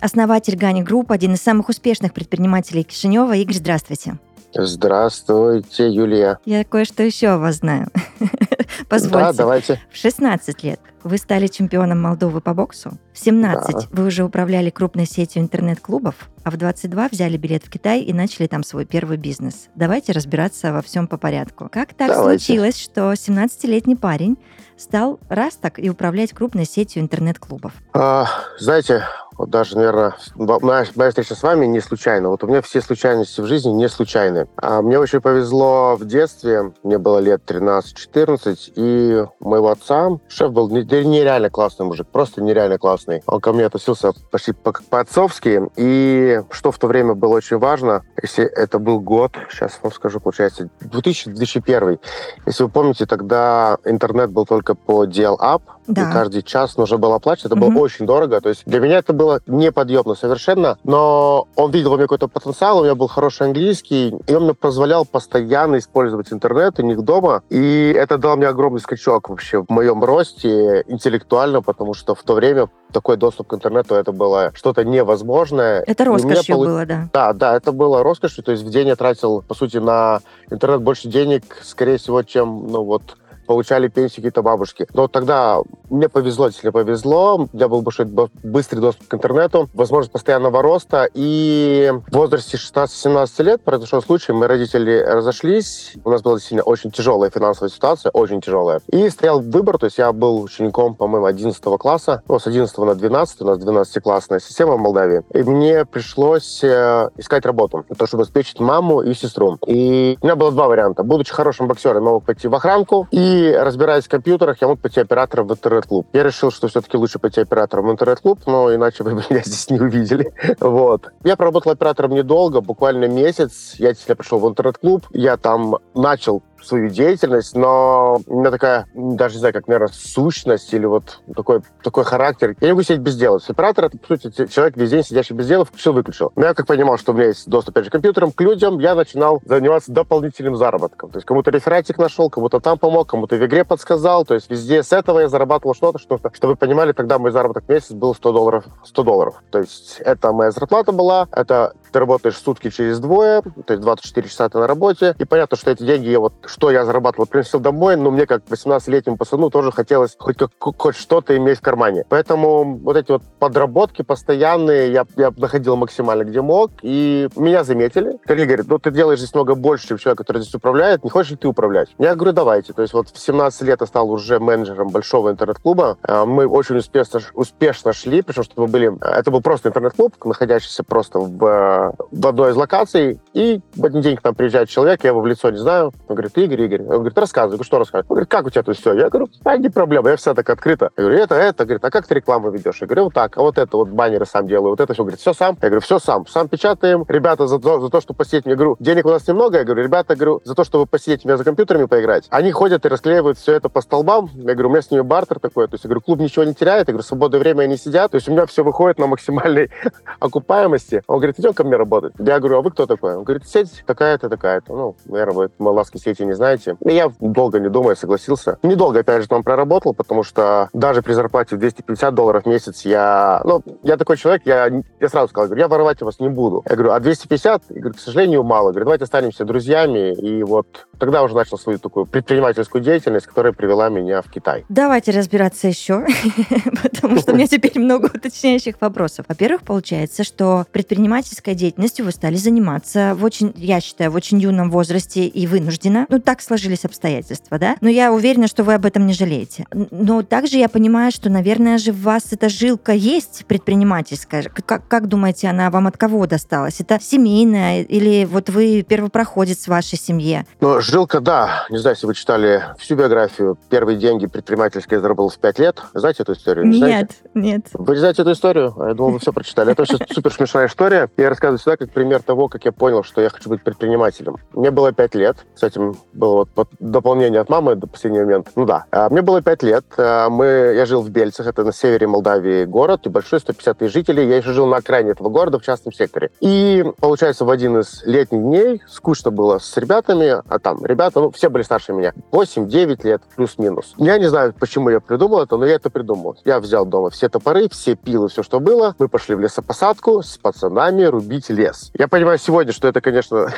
основатель Ганя Групп, один из самых успешных предпринимателей Кишинева. Игорь, здравствуйте. Здравствуйте, Юлия. Я кое-что еще о вас знаю. Позвольте. Да, давайте. В 16 лет вы стали чемпионом Молдовы по боксу. В 17 Да. вы уже управляли крупной сетью интернет-клубов, а в 22 взяли билет в Китай и начали там свой первый бизнес. Давайте разбираться во всем по порядку. Как так Давайте. случилось, что 17-летний парень стал раз так и управлять крупной сетью интернет-клубов? А, знаете, вот даже, наверное, моя, моя встреча с вами не случайна. Вот у меня все случайности в жизни не случайны. А мне очень повезло в детстве. Мне было лет 13-14, и моего отца шеф был не- нереально классный мужик, просто нереально классный. Он ко мне относился почти по- по-отцовски, и что в то время было очень важно, если это был год, сейчас вам скажу, получается, 2000-2001. Если вы помните, тогда интернет был только по dial-up, Да. и каждый час нужно было оплачивать. Это Мгм. было очень дорого. То есть для меня это было неподъемно совершенно. Но он видел во мне какой-то потенциал, у меня был хороший английский, и он мне позволял постоянно использовать интернет у них дома. И это дало мне огромный скачок вообще в моем росте интеллектуально, потому что в то время такой доступ к интернету это было что-то невозможное. Это роскошью полу- было, да. да, да, это было роскошью. То есть в день я тратил, по сути, на интернет больше денег, скорее всего, чем, ну вот, получали пенсии какие-то бабушки. Но тогда мне повезло, если повезло. У меня был большой бо- быстрый доступ к интернету, возможность постоянного роста. И в возрасте 16-17 лет произошел случай, мои родители разошлись. У нас была действительно очень тяжелая финансовая ситуация, очень тяжелая. И стоял выбор, то есть я был учеником, по-моему, 11 класса, ну, с 11 на 12, у нас 12-классная система в Молдавии. И мне пришлось э, искать работу, для того, чтобы обеспечить маму и сестру. И у меня было два варианта. Будучи хорошим боксером, я мог пойти в охранку, и разбираясь в компьютерах, я мог пойти оператором в интернет-клуб. Я решил, что все-таки лучше пойти оператором в интернет-клуб, но иначе вы меня здесь не увидели. Вот. Я проработал оператором недолго, буквально месяц. Я действительно пришел в интернет-клуб, я там начал свою деятельность, но у меня такая, даже не знаю, как, наверное, сущность или вот такой, такой характер. Я не могу сидеть без дела. Оператор — это, по сути, человек весь день сидящий без дела, включил-выключил. Но я как понимал, что у меня есть доступ, опять же, к компьютерам, к людям, я начинал заниматься дополнительным заработком. То есть кому-то рефератик нашел, кому-то там помог, кому-то в игре подсказал. То есть везде с этого я зарабатывал что-то, что-то. Чтобы вы понимали, тогда мой заработок в месяц был 100 долларов. 100 долларов. То есть это моя зарплата была, это ты работаешь сутки через двое, то есть 24 часа ты на работе. И понятно, что эти деньги, я вот, что я зарабатывал, приносил домой, но мне, как 18-летнему пацану, тоже хотелось хоть, как, хоть что-то иметь в кармане. Поэтому вот эти вот подработки постоянные я, я находил максимально, где мог, и меня заметили. Коллеги говорят, ну ты делаешь здесь много больше, чем человек, который здесь управляет, не хочешь ли ты управлять? Я говорю, давайте. То есть вот в 17 лет я стал уже менеджером большого интернет-клуба. А, Мы очень успешно, успешно шли, причем что мы были... Это был просто интернет-клуб, находящийся просто в, э, в одной из локаций, и в один день к нам приезжает человек, я его в лицо не знаю, он говорит, Игорь, Игорь. Он говорит, рассказывай. Я говорю, что рассказывать? Он говорит, как у тебя тут все? Я говорю, а, не проблема, я вся так открыто. Я говорю, это, это. Говорит, а как ты рекламу ведешь? Я говорю, вот так, а вот это, вот баннеры сам делаю, вот это все. Говорит, все сам? Я говорю, все сам. Сам печатаем. Ребята за то, за то, что посидеть, я говорю, денег у нас немного. Я говорю, ребята, говорю, за то, чтобы посидеть у меня за компьютерами поиграть. Они ходят и расклеивают все это по столбам. Я говорю, у меня с ними бартер такой. То есть, я говорю, клуб ничего не теряет. Я говорю, свободное время они сидят. То есть, у меня все выходит на максимальной окупаемости. Он говорит, идем ко мне работать. Я говорю, а вы кто такой? Он говорит, сеть такая-то, такая-то. Ну, наверное, вы малазские сети не знаете. И я долго не думая согласился. Недолго, опять же, там проработал, потому что даже при зарплате в 250 долларов в месяц я... Ну, я такой человек, я, я сразу сказал, говорю, я воровать у вас не буду. Я говорю, а 250? Я говорю, к сожалению, мало. Говорю, давайте останемся друзьями. И вот тогда уже начал свою такую предпринимательскую деятельность, которая привела меня в Китай. Давайте разбираться еще, потому что у меня теперь много уточняющих вопросов. Во-первых, получается, что предпринимательской деятельностью вы стали заниматься в очень, я считаю, в очень юном возрасте и вынуждена. Ну, так сложились обстоятельства, да? Но я уверена, что вы об этом не жалеете. Но также я понимаю, что, наверное же, в вас эта жилка есть предпринимательская. Как, как думаете, она вам от кого досталась? Это семейная или вот вы первопроходец в вашей семье? Ну, жилка, да. Не знаю, если вы читали всю биографию. Первые деньги предпринимательские я заработал в пять лет. Знаете эту историю? Не нет, знаете? нет. Вы знаете эту историю? Я думал, вы все прочитали. Это вообще супер смешная история. Я рассказываю сюда как пример того, как я понял, что я хочу быть предпринимателем. Мне было пять лет. С этим было вот дополнение от мамы до последнего момента. Ну да. А мне было пять лет. А мы, я жил в Бельцах, это на севере Молдавии город, и большой, 150 тысяч жителей. Я еще жил на окраине этого города в частном секторе. И, получается, в один из летних дней скучно было с ребятами, а там ребята, ну, все были старше меня. 8-9 лет, плюс-минус. Я не знаю, почему я придумал это, но я это придумал. Я взял дома все топоры, все пилы, все, что было. Мы пошли в лесопосадку с пацанами рубить лес. Я понимаю сегодня, что это, конечно,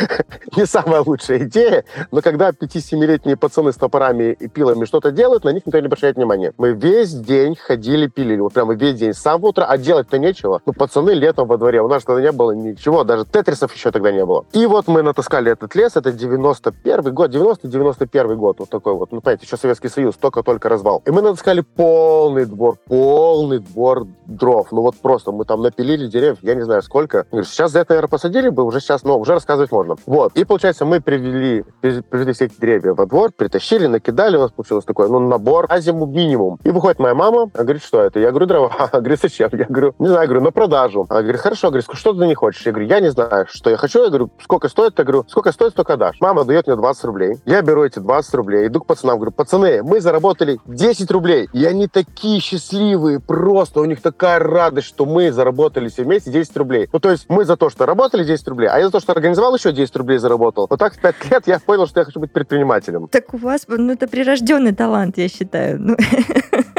не самая лучшая идея, но когда 5-7-летние пацаны с топорами и пилами что-то делают, на них никто не обращает внимания. Мы весь день ходили, пилили. Вот прямо весь день. С самого утра, а делать-то нечего. Ну, пацаны летом во дворе. У нас тогда не было ничего, даже тетрисов еще тогда не было. И вот мы натаскали этот лес, это 91 год, 90-91 год, вот такой вот. Ну, понимаете, еще Советский Союз, только-только развал. И мы натаскали полный двор, полный двор дров. Ну, вот просто мы там напилили деревьев, я не знаю сколько. Сейчас за это, наверное, посадили бы, уже сейчас, ну, уже рассказывать можно. Вот. И, получается, мы привели, привели все эти деревья во двор, притащили, накидали, у нас получилось такой, ну, набор на зиму минимум. И выходит моя мама, она говорит, что это? Я говорю, дрова. Она говорит, зачем? Я говорю, не знаю, я говорю, на продажу. Она говорит, хорошо, говорит, что ты не хочешь? Я говорю, я не знаю, что я хочу. Я говорю, сколько стоит? Я говорю, сколько стоит, столько дашь. Мама дает мне 20 рублей. Я беру эти 20 рублей, иду к пацанам, говорю, пацаны, мы заработали 10 рублей. И они такие счастливые, просто у них такая радость, что мы заработали все вместе 10 рублей. Ну, то есть мы за то, что работали 10 рублей, а я за то, что организовал еще 10 рублей заработал. Вот так в 5 лет я понял, что я хочу быть предпринимателем. Так у вас, ну, это прирожденный талант, я считаю.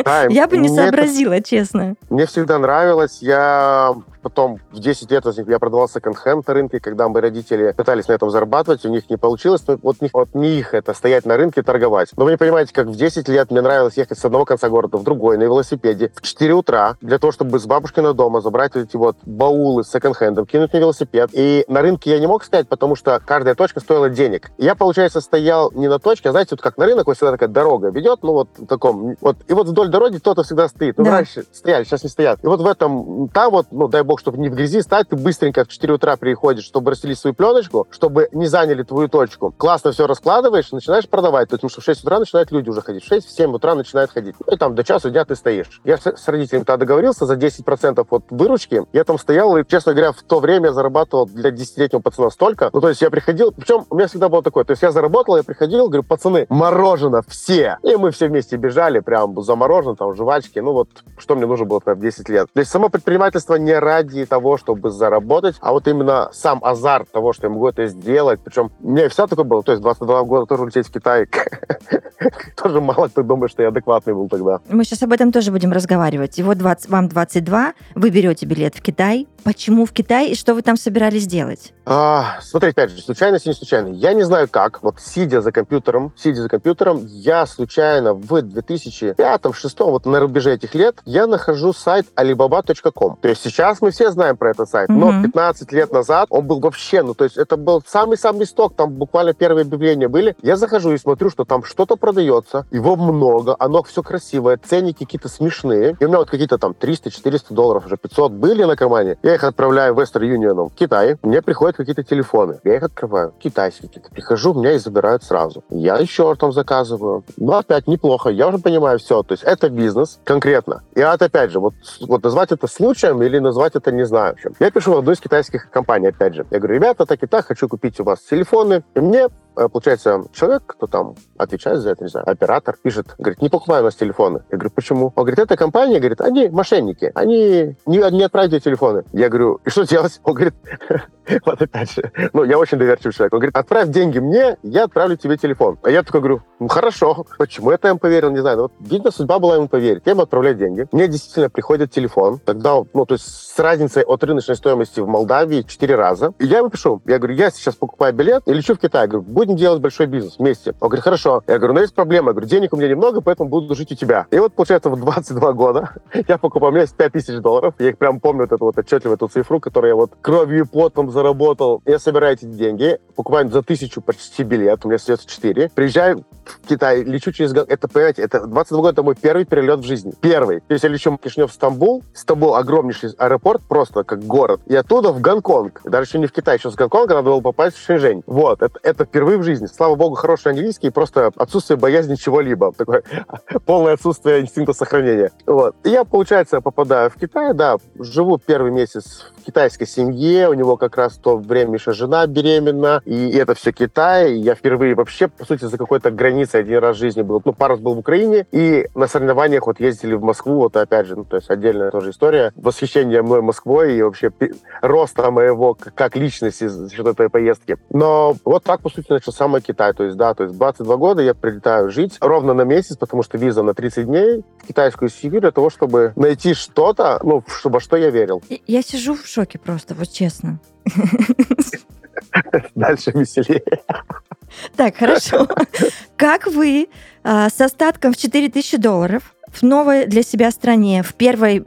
Да, я бы не сообразила, это... честно. Мне всегда нравилось. Я потом в 10 лет я продавал секонд-хенд на рынке, когда мои родители пытались на этом зарабатывать, у них не получилось. Вот, них, вот не их это, стоять на рынке торговать. Но вы не понимаете, как в 10 лет мне нравилось ехать с одного конца города в другой на велосипеде в 4 утра для того, чтобы с бабушкиной дома забрать эти вот баулы с секонд-хендом, кинуть на велосипед. И на рынке я не мог стоять, потому что каждая точка стоила денег. И я, получается, стоял не на точке, а знаете, вот как на рынок, вот всегда такая дорога ведет, ну вот в таком, вот, и вот вдоль дороги кто-то всегда стоит. Ну, да. раньше стояли, сейчас не стоят. И вот в этом, там вот, ну, дай бог, чтобы не в грязи стать, ты быстренько в 4 утра приходишь, чтобы расстелить свою пленочку, чтобы не заняли твою точку. Классно все раскладываешь, начинаешь продавать. Потому что в 6 утра начинают люди уже ходить. В 6-7 утра начинают ходить. Ну и там до часу дня ты стоишь. Я с, родителями тогда договорился за 10% от выручки. Я там стоял и, честно говоря, в то время я зарабатывал для 10-летнего пацана столько. Ну, то есть я приходил, причем у меня всегда было такое, то есть я заработал, я приходил, говорю, пацаны, мороженое все. И мы все вместе бежали, прям за мороженое, там, жвачки. Ну вот, что мне нужно было прям 10 лет. То есть само предпринимательство не ради того, чтобы заработать, а вот именно сам азарт того, что я могу это сделать. Причем у меня всегда такое было. То есть 22 года тоже улететь в Китай. Тоже мало кто думает, что я адекватный был тогда. Мы сейчас об этом тоже будем разговаривать. И вот 20, вам 22, вы берете билет в Китай. Почему в Китай и что вы там собирались делать? А, смотри, опять же, случайность и не случайно. Я не знаю как. Вот сидя за компьютером, сидя за компьютером, я случайно в 2005-2006, вот на рубеже этих лет, я нахожу сайт alibaba.com. То есть сейчас мы все знаем про этот сайт, mm-hmm. но 15 лет назад он был вообще, ну то есть это был самый-самый сток, там буквально первые объявления были. Я захожу и смотрю, что там что-то продается, его много, оно все красивое, ценники какие-то смешные. И у меня вот какие-то там 300-400 долларов, уже 500 были на кармане. Я их отправляю в Western Union в Китай, мне приходят какие-то телефоны. Я их открываю, китайские какие-то. Прихожу, меня их забирают сразу. Я еще там заказываю. Ну, опять неплохо. Я уже понимаю все. То есть это бизнес конкретно. И вот опять же, вот, вот назвать это случаем или назвать это не знаю. Чем. Я пишу в одну из китайских компаний, опять же. Я говорю, ребята, так и так, хочу купить у вас телефоны. И мне получается, человек, кто там отвечает за это, не знаю, оператор, пишет, говорит, не покупай у нас телефоны. Я говорю, почему? Он говорит, эта компания, говорит, они мошенники, они не, не отправят телефоны. Я говорю, и что делать? Он говорит, вот опять же, ну, я очень доверчивый человек. Он говорит, отправь деньги мне, я отправлю тебе телефон. А я такой говорю, ну, хорошо. Почему я ему поверил, не знаю. Но вот, видно, судьба была ему поверить. Я ему отправляю деньги. Мне действительно приходит телефон. Тогда, ну, то есть с разницей от рыночной стоимости в Молдавии 4 раза. И я ему пишу, я говорю, я сейчас покупаю билет и лечу в Китай. Я говорю, будем делать большой бизнес вместе. Он говорит, хорошо. Я говорю, ну есть проблема. Я говорю, денег у меня немного, поэтому буду жить у тебя. И вот, получается, в 22 года я покупал, у меня есть 5 тысяч долларов. Я их прям помню, вот эту вот отчетливо эту цифру, которую я вот кровью и потом заработал. Я собираю эти деньги, покупаю за тысячу почти билет, у меня остается 4. Приезжаю в Китай, лечу через... Это, понимаете, это 22 года, это мой первый перелет в жизни. Первый. То есть я лечу в Кишинев, Стамбул. Стамбул огромнейший аэропорт, просто как город. И оттуда в Гонконг. Даже еще не в Китай, еще с Гонконга надо было попасть в Шэньчжэнь. Вот. Это, это впервые в жизни. Слава богу, хороший английский, просто отсутствие боязни чего-либо. Такое полное отсутствие инстинкта сохранения. Вот. И я, получается, попадаю в Китай, да, живу первый месяц в китайской семье, у него как раз в то время еще жена беременна, и это все Китай. И я впервые вообще, по сути, за какой-то границей один раз в жизни был. Ну, пару раз был в Украине, и на соревнованиях вот ездили в Москву, вот опять же, ну, то есть отдельная тоже история. Восхищение мной Москвой и вообще роста моего как личности за счет этой поездки. Но вот так, по сути, начался мой Китай. То есть, да, то есть 22 года я прилетаю жить ровно на месяц, потому что виза на 30 дней в китайскую Сибирь для того, чтобы найти что-то, ну, чтобы что я верил. Я сижу в шоке просто, вот честно. Дальше веселее. Так, хорошо. Как вы а, с остатком в 4000 долларов в новой для себя стране, в первой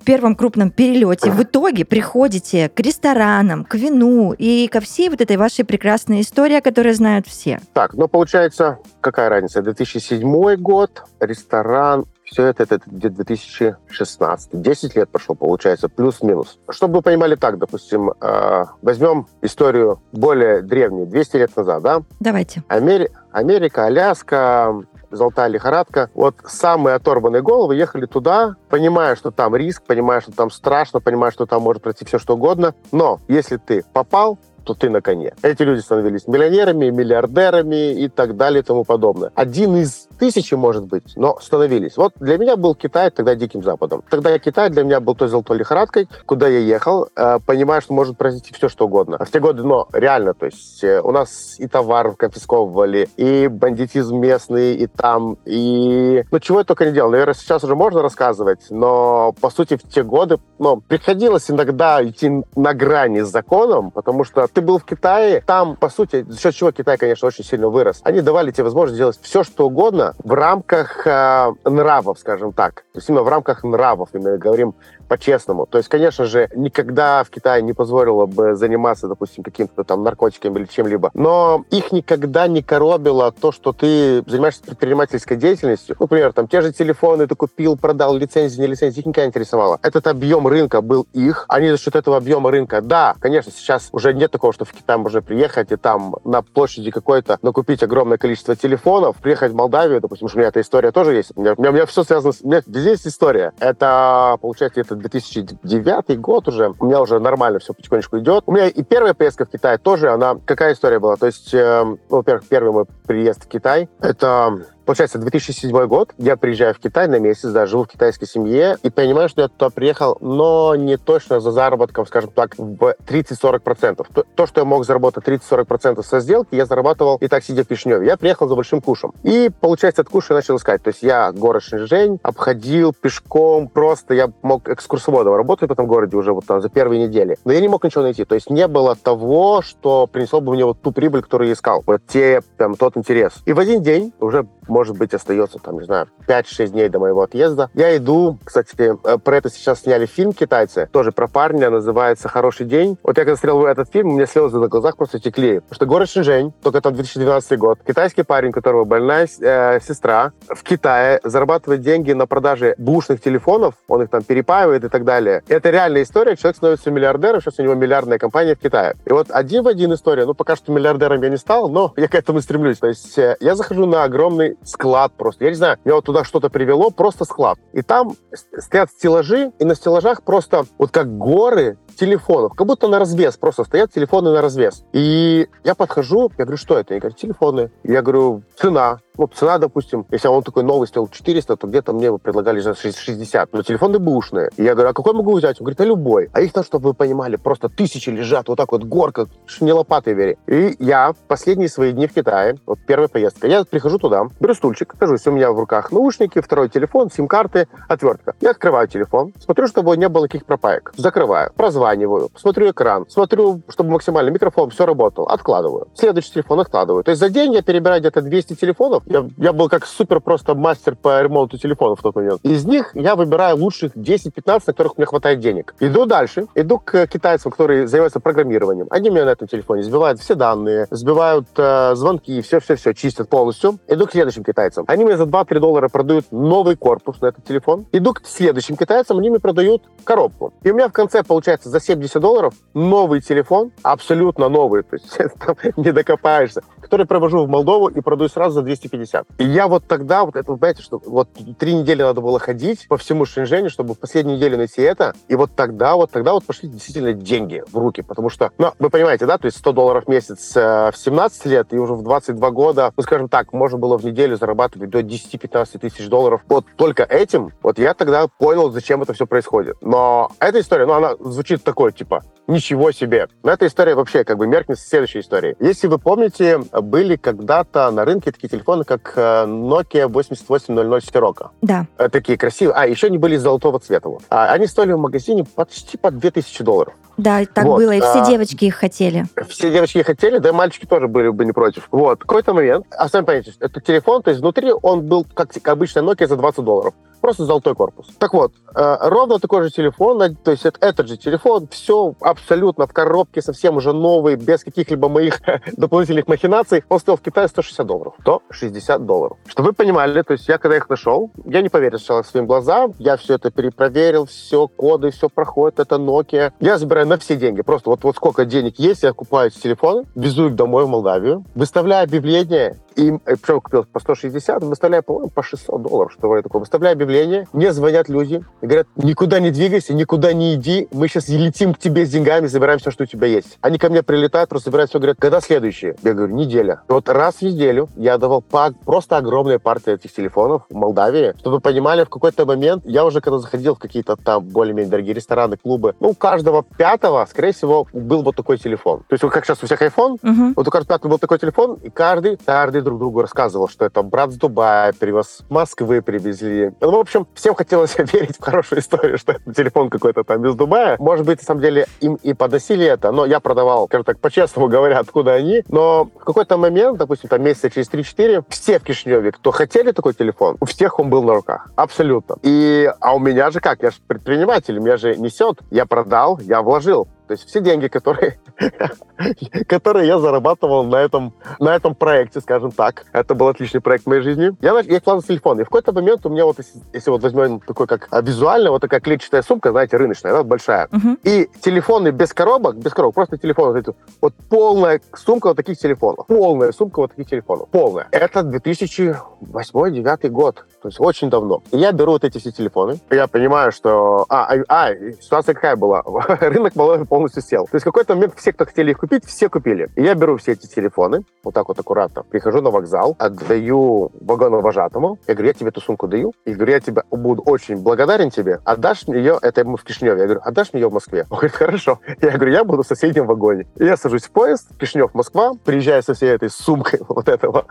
в первом крупном перелете в итоге приходите к ресторанам, к вину и ко всей вот этой вашей прекрасной истории, которую знают все? Так, ну получается, какая разница? 2007 год, ресторан, все это, это где-то 2016. 10 лет прошло, получается, плюс-минус. Чтобы вы понимали так, допустим, э, возьмем историю более древнюю, 200 лет назад, да? Давайте. Амери... Америка, Аляска, золотая лихорадка. Вот самые оторванные головы ехали туда, понимая, что там риск, понимая, что там страшно, понимая, что там может пройти все, что угодно. Но если ты попал, то ты на коне. Эти люди становились миллионерами, миллиардерами и так далее и тому подобное. Один из тысячи, может быть, но становились. Вот для меня был Китай тогда Диким Западом. Тогда Китай для меня был той золотой лихорадкой, куда я ехал, э, понимая, что может произойти все, что угодно. А в те годы, но реально, то есть э, у нас и товар конфисковывали, и бандитизм местный, и там, и... Ну, чего я только не делал. Наверное, сейчас уже можно рассказывать, но, по сути, в те годы, ну, приходилось иногда идти на грани с законом, потому что ты был в Китае, там, по сути, за счет чего Китай, конечно, очень сильно вырос. Они давали тебе возможность делать все, что угодно в рамках э, нравов, скажем так. То есть именно в рамках нравов, именно говорим по-честному. То есть, конечно же, никогда в Китае не позволило бы заниматься, допустим, каким-то там наркотиками или чем-либо. Но их никогда не коробило то, что ты занимаешься предпринимательской деятельностью. Например, там те же телефоны ты купил, продал, лицензии, не лицензии, их никогда не интересовало. Этот объем рынка был их. Они за счет этого объема рынка, да, конечно, сейчас уже нет такого, что в Китай можно приехать и там на площади какой-то накупить огромное количество телефонов, приехать в Молдавию, допустим, у меня эта история тоже есть. У меня, у меня, у меня все связано с... У меня здесь есть Это, получается, это 2009 год уже, у меня уже нормально все потихонечку идет. У меня и первая поездка в Китай тоже, она... Какая история была? То есть, э, во-первых, первый мой приезд в Китай, это Получается, 2007 год, я приезжаю в Китай на месяц, да, живу в китайской семье, и понимаю, что я туда приехал, но не точно за заработком, скажем так, в 30-40%. То, то, что я мог заработать 30-40% со сделки, я зарабатывал и так сидя в Пишневе. Я приехал за большим кушем. И, получается, этот куш я начал искать. То есть я город Шэньчжэнь обходил пешком, просто я мог экскурсоводом работать в этом городе уже вот там за первые недели. Но я не мог ничего найти. То есть не было того, что принесло бы мне вот ту прибыль, которую я искал. Вот те, там, тот интерес. И в один день уже может быть, остается, там, не знаю, 5-6 дней до моего отъезда. Я иду, кстати, э, про это сейчас сняли фильм китайцы, тоже про парня, называется «Хороший день». Вот я когда смотрел этот фильм, у меня слезы на глазах просто текли. Потому что город Шэньчжэнь, только там 2012 год, китайский парень, у которого больная э, сестра, в Китае зарабатывает деньги на продаже бушных телефонов, он их там перепаивает и так далее. Это реальная история, человек становится миллиардером, сейчас у него миллиардная компания в Китае. И вот один в один история, ну, пока что миллиардером я не стал, но я к этому стремлюсь. То есть э, я захожу на огромный склад просто. Я не знаю, меня вот туда что-то привело, просто склад. И там стоят стеллажи, и на стеллажах просто вот как горы телефонов, как будто на развес, просто стоят телефоны на развес. И я подхожу, я говорю, что это? Я говорю, телефоны. Я говорю, цена. Ну, цена, допустим, если он такой новый стоил 400, то где-то мне предлагали за 60. Но телефоны бэушные. И я говорю, а какой могу взять? Он говорит, а любой. А их там, чтобы вы понимали, просто тысячи лежат, вот так вот горка, не лопатой вери. И я последние свои дни в Китае, вот первая поездка, я прихожу туда, беру стульчик, сажусь, у меня в руках наушники, второй телефон, сим-карты, отвертка. Я открываю телефон, смотрю, чтобы не было никаких пропаек. Закрываю, прозваниваю, смотрю экран, смотрю, чтобы максимально микрофон, все работал, откладываю. Следующий телефон откладываю. То есть за день я перебираю где-то 200 телефонов. Я, я был как супер просто мастер по ремонту телефонов в тот момент. Из них я выбираю лучших 10-15, на которых мне хватает денег. Иду дальше, иду к китайцам, которые занимаются программированием. Они мне на этом телефоне сбивают все данные, сбивают э, звонки, все-все-все, чистят полностью. Иду к следующим китайцам. Они мне за 2-3 доллара продают новый корпус на этот телефон. Иду к следующим китайцам, они мне продают коробку. И у меня в конце получается за 70 долларов новый телефон, абсолютно новый, то есть там не докопаешься, который провожу в Молдову и продаю сразу за 250. И я вот тогда, вот это, знаете, что вот три недели надо было ходить по всему Шэньчжэню, чтобы в последнюю неделю найти это, и вот тогда, вот тогда вот пошли действительно деньги в руки, потому что, ну, вы понимаете, да, то есть 100 долларов в месяц э, в 17 лет и уже в 22 года, ну, скажем так, можно было в неделю зарабатывать до 10-15 тысяч долларов. Вот только этим, вот я тогда понял, зачем это все происходит. Но эта история, ну, она звучит такой, типа, ничего себе. Но эта история вообще как бы меркнет с следующей историей. Если вы помните, были когда-то на рынке такие телефоны, как э, Nokia 8800 Sirocco. Да. Э, Такие красивые. А, еще они были золотого цвета. Вот. А, они стоили в магазине почти по 2000 долларов. Да, так Вот, было, и все а- девочки их хотели. Все девочки хотели, да и мальчики тоже были бы не против. Вот. Какой-то момент, а сами понимаете, это телефон, то есть внутри он был, как обычная Nokia, за 20 долларов. Просто золотой корпус. Так вот, э, ровно такой же телефон, то есть это, этот же телефон, все абсолютно в коробке, совсем уже новый, без каких-либо моих дополнительных махинаций, он стоил в Китае 160 долларов. 160 долларов. Чтобы вы понимали, то есть я когда их нашел, я не поверил сначала своим глазам, я все это перепроверил, все, коды, все проходит, это Nokia. Я забираю на все деньги, просто вот, вот сколько денег есть, я купаю эти телефоны, везу их домой в Молдавию, выставляю объявление, и э, причем купил по 160, выставляю, по-моему, по 600 долларов, что ли такое. Выставляю объявление, мне звонят люди и говорят, никуда не двигайся, никуда не иди, мы сейчас летим к тебе с деньгами, забираем все, что у тебя есть. Они ко мне прилетают, просто забирают все, говорят, когда следующие? Я говорю, неделя. И вот раз в неделю я давал по- просто огромные партии этих телефонов в Молдавии, чтобы вы понимали, в какой-то момент, я уже когда заходил в какие-то там более-менее дорогие рестораны, клубы, ну, у каждого пятого, скорее всего, был вот такой телефон. То есть вот как сейчас у всех iPhone, Мгм. вот у каждого пятого был такой телефон, и каждый, каждый друг другу рассказывал, что это брат с Дубая привез, Москвы привезли. Ну, в общем, всем хотелось верить в хорошую историю, что это телефон какой-то там из Дубая. Может быть, на самом деле, им и подосили это, но я продавал, скажем так, по-честному говоря, откуда они. Но в какой-то момент, допустим, там месяца через 3-4, все в Кишиневе, кто хотели такой телефон, у всех он был на руках. Абсолютно. И, а у меня же как? Я же предприниматель, меня же несет. Я продал, я вложил. То есть все деньги, которые, которые я зарабатывал на этом, на этом проекте, скажем так, это был отличный проект в моей жизни, я, нач- я в телефон. И в какой-то момент у меня вот, если, если вот возьмем такой как а, визуально, вот такая клетчатая сумка, знаете, рыночная, она большая. Мгм. И телефоны без коробок, без коробок, просто телефон, вот, вот полная сумка вот таких телефонов. Полная сумка вот таких телефонов. Полная. Это 2008-2009 год. То есть очень давно. И я беру вот эти все телефоны. Я понимаю, что... А, а, а, ситуация какая была? Рынок полностью сел. То есть в какой-то момент все, кто хотели их купить, все купили. И я беру все эти телефоны, вот так вот аккуратно, прихожу на вокзал, отдаю вагоновожатому. Я говорю, я тебе эту сумку даю. И говорю, я тебе буду очень благодарен тебе. Отдашь мне ее, это мы в Кишиневе. Я говорю, отдашь мне ее в Москве? Он говорит, хорошо. Я говорю, я буду в соседнем вагоне. И я сажусь в поезд, Кишинев, Москва, приезжаю со всей этой сумкой вот этого,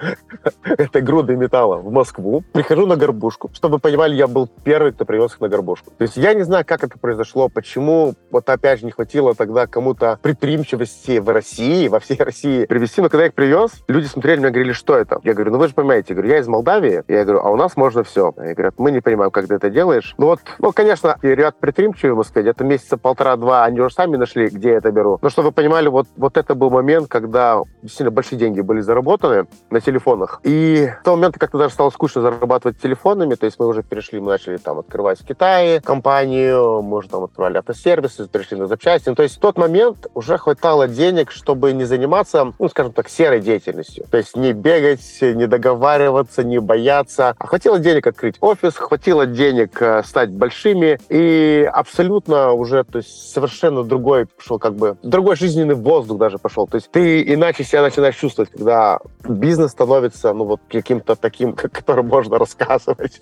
этой груды металла в Москву, прихожу на горбушку. Чтобы вы понимали, я был первый, кто привез их на горбушку. То есть я не знаю, как это произошло, почему вот опять же не хватило тогда кому-то предприимчивости в России, во всей России привезти. Но когда я их привез, люди смотрели меня говорили, что это? Я говорю, ну вы же понимаете, я говорю, я из Молдавии. Я говорю, а у нас можно все. Они говорят, мы не понимаем, как ты это делаешь. Ну вот, ну, конечно, ряд предприимчивых в Москве, где-то месяца полтора-два, они уже сами нашли, где я это беру. Но чтобы вы понимали, вот, вот это был момент, когда действительно большие деньги были заработаны на телефонах. И в тот момент как-то даже стало скучно зарабатывать телефон телефонами, то есть мы уже перешли, мы начали там открывать в Китае компанию, мы уже там открывали автосервисы, перешли на запчасти. Ну, то есть в тот момент уже хватало денег, чтобы не заниматься, ну, скажем так, серой деятельностью. То есть не бегать, не договариваться, не бояться. А хватило денег открыть офис, хватило денег э, стать большими, и абсолютно уже, то есть совершенно другой пошел как бы, другой жизненный воздух даже пошел. То есть ты иначе себя начинаешь чувствовать, когда бизнес становится, ну, вот каким-то таким, которым можно рассказывать. graça, mas...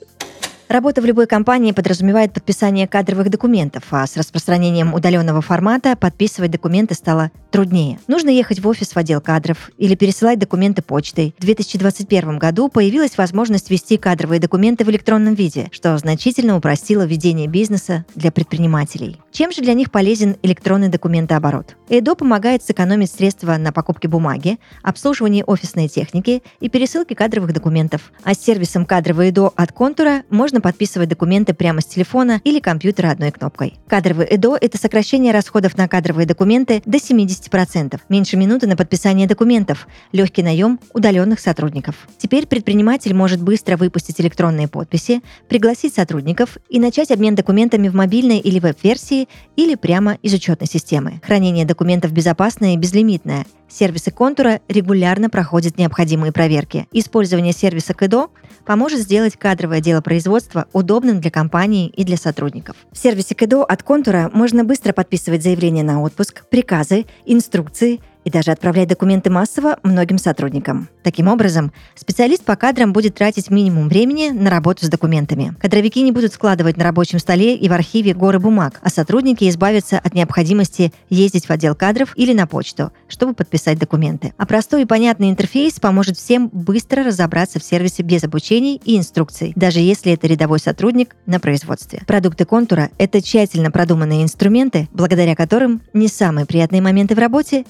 Работа в любой компании подразумевает подписание кадровых документов, а с распространением удаленного формата подписывать документы стало труднее. Нужно ехать в офис в отдел кадров или пересылать документы почтой. В 2021 году появилась возможность вести кадровые документы в электронном виде, что значительно упростило ведение бизнеса для предпринимателей. Чем же для них полезен электронный документооборот? ЭДО помогает сэкономить средства на покупке бумаги, обслуживании офисной техники и пересылке кадровых документов. А с сервисом кадровый ЭДО от контура можно можно подписывать документы прямо с телефона или компьютера одной кнопкой. Кадровый ЭДО – это сокращение расходов на кадровые документы до 70%, меньше минуты на подписание документов, легкий наем удаленных сотрудников. Теперь предприниматель может быстро выпустить электронные подписи, пригласить сотрудников и начать обмен документами в мобильной или веб-версии или прямо из учетной системы. Хранение документов безопасное и безлимитное. Сервисы контура регулярно проходят необходимые проверки. Использование сервиса КЭДО поможет сделать кадровое дело производства удобным для компании и для сотрудников. В сервисе КЭДО от контура можно быстро подписывать заявления на отпуск, приказы, инструкции и даже отправлять документы массово многим сотрудникам. Таким образом, специалист по кадрам будет тратить минимум времени на работу с документами. Кадровики не будут складывать на рабочем столе и в архиве горы бумаг, а сотрудники избавятся от необходимости ездить в отдел кадров или на почту, чтобы подписать документы. А простой и понятный интерфейс поможет всем быстро разобраться в сервисе без обучений и инструкций, даже если это рядовой сотрудник на производстве. Продукты контура — это тщательно продуманные инструменты, благодаря которым не самые приятные моменты в работе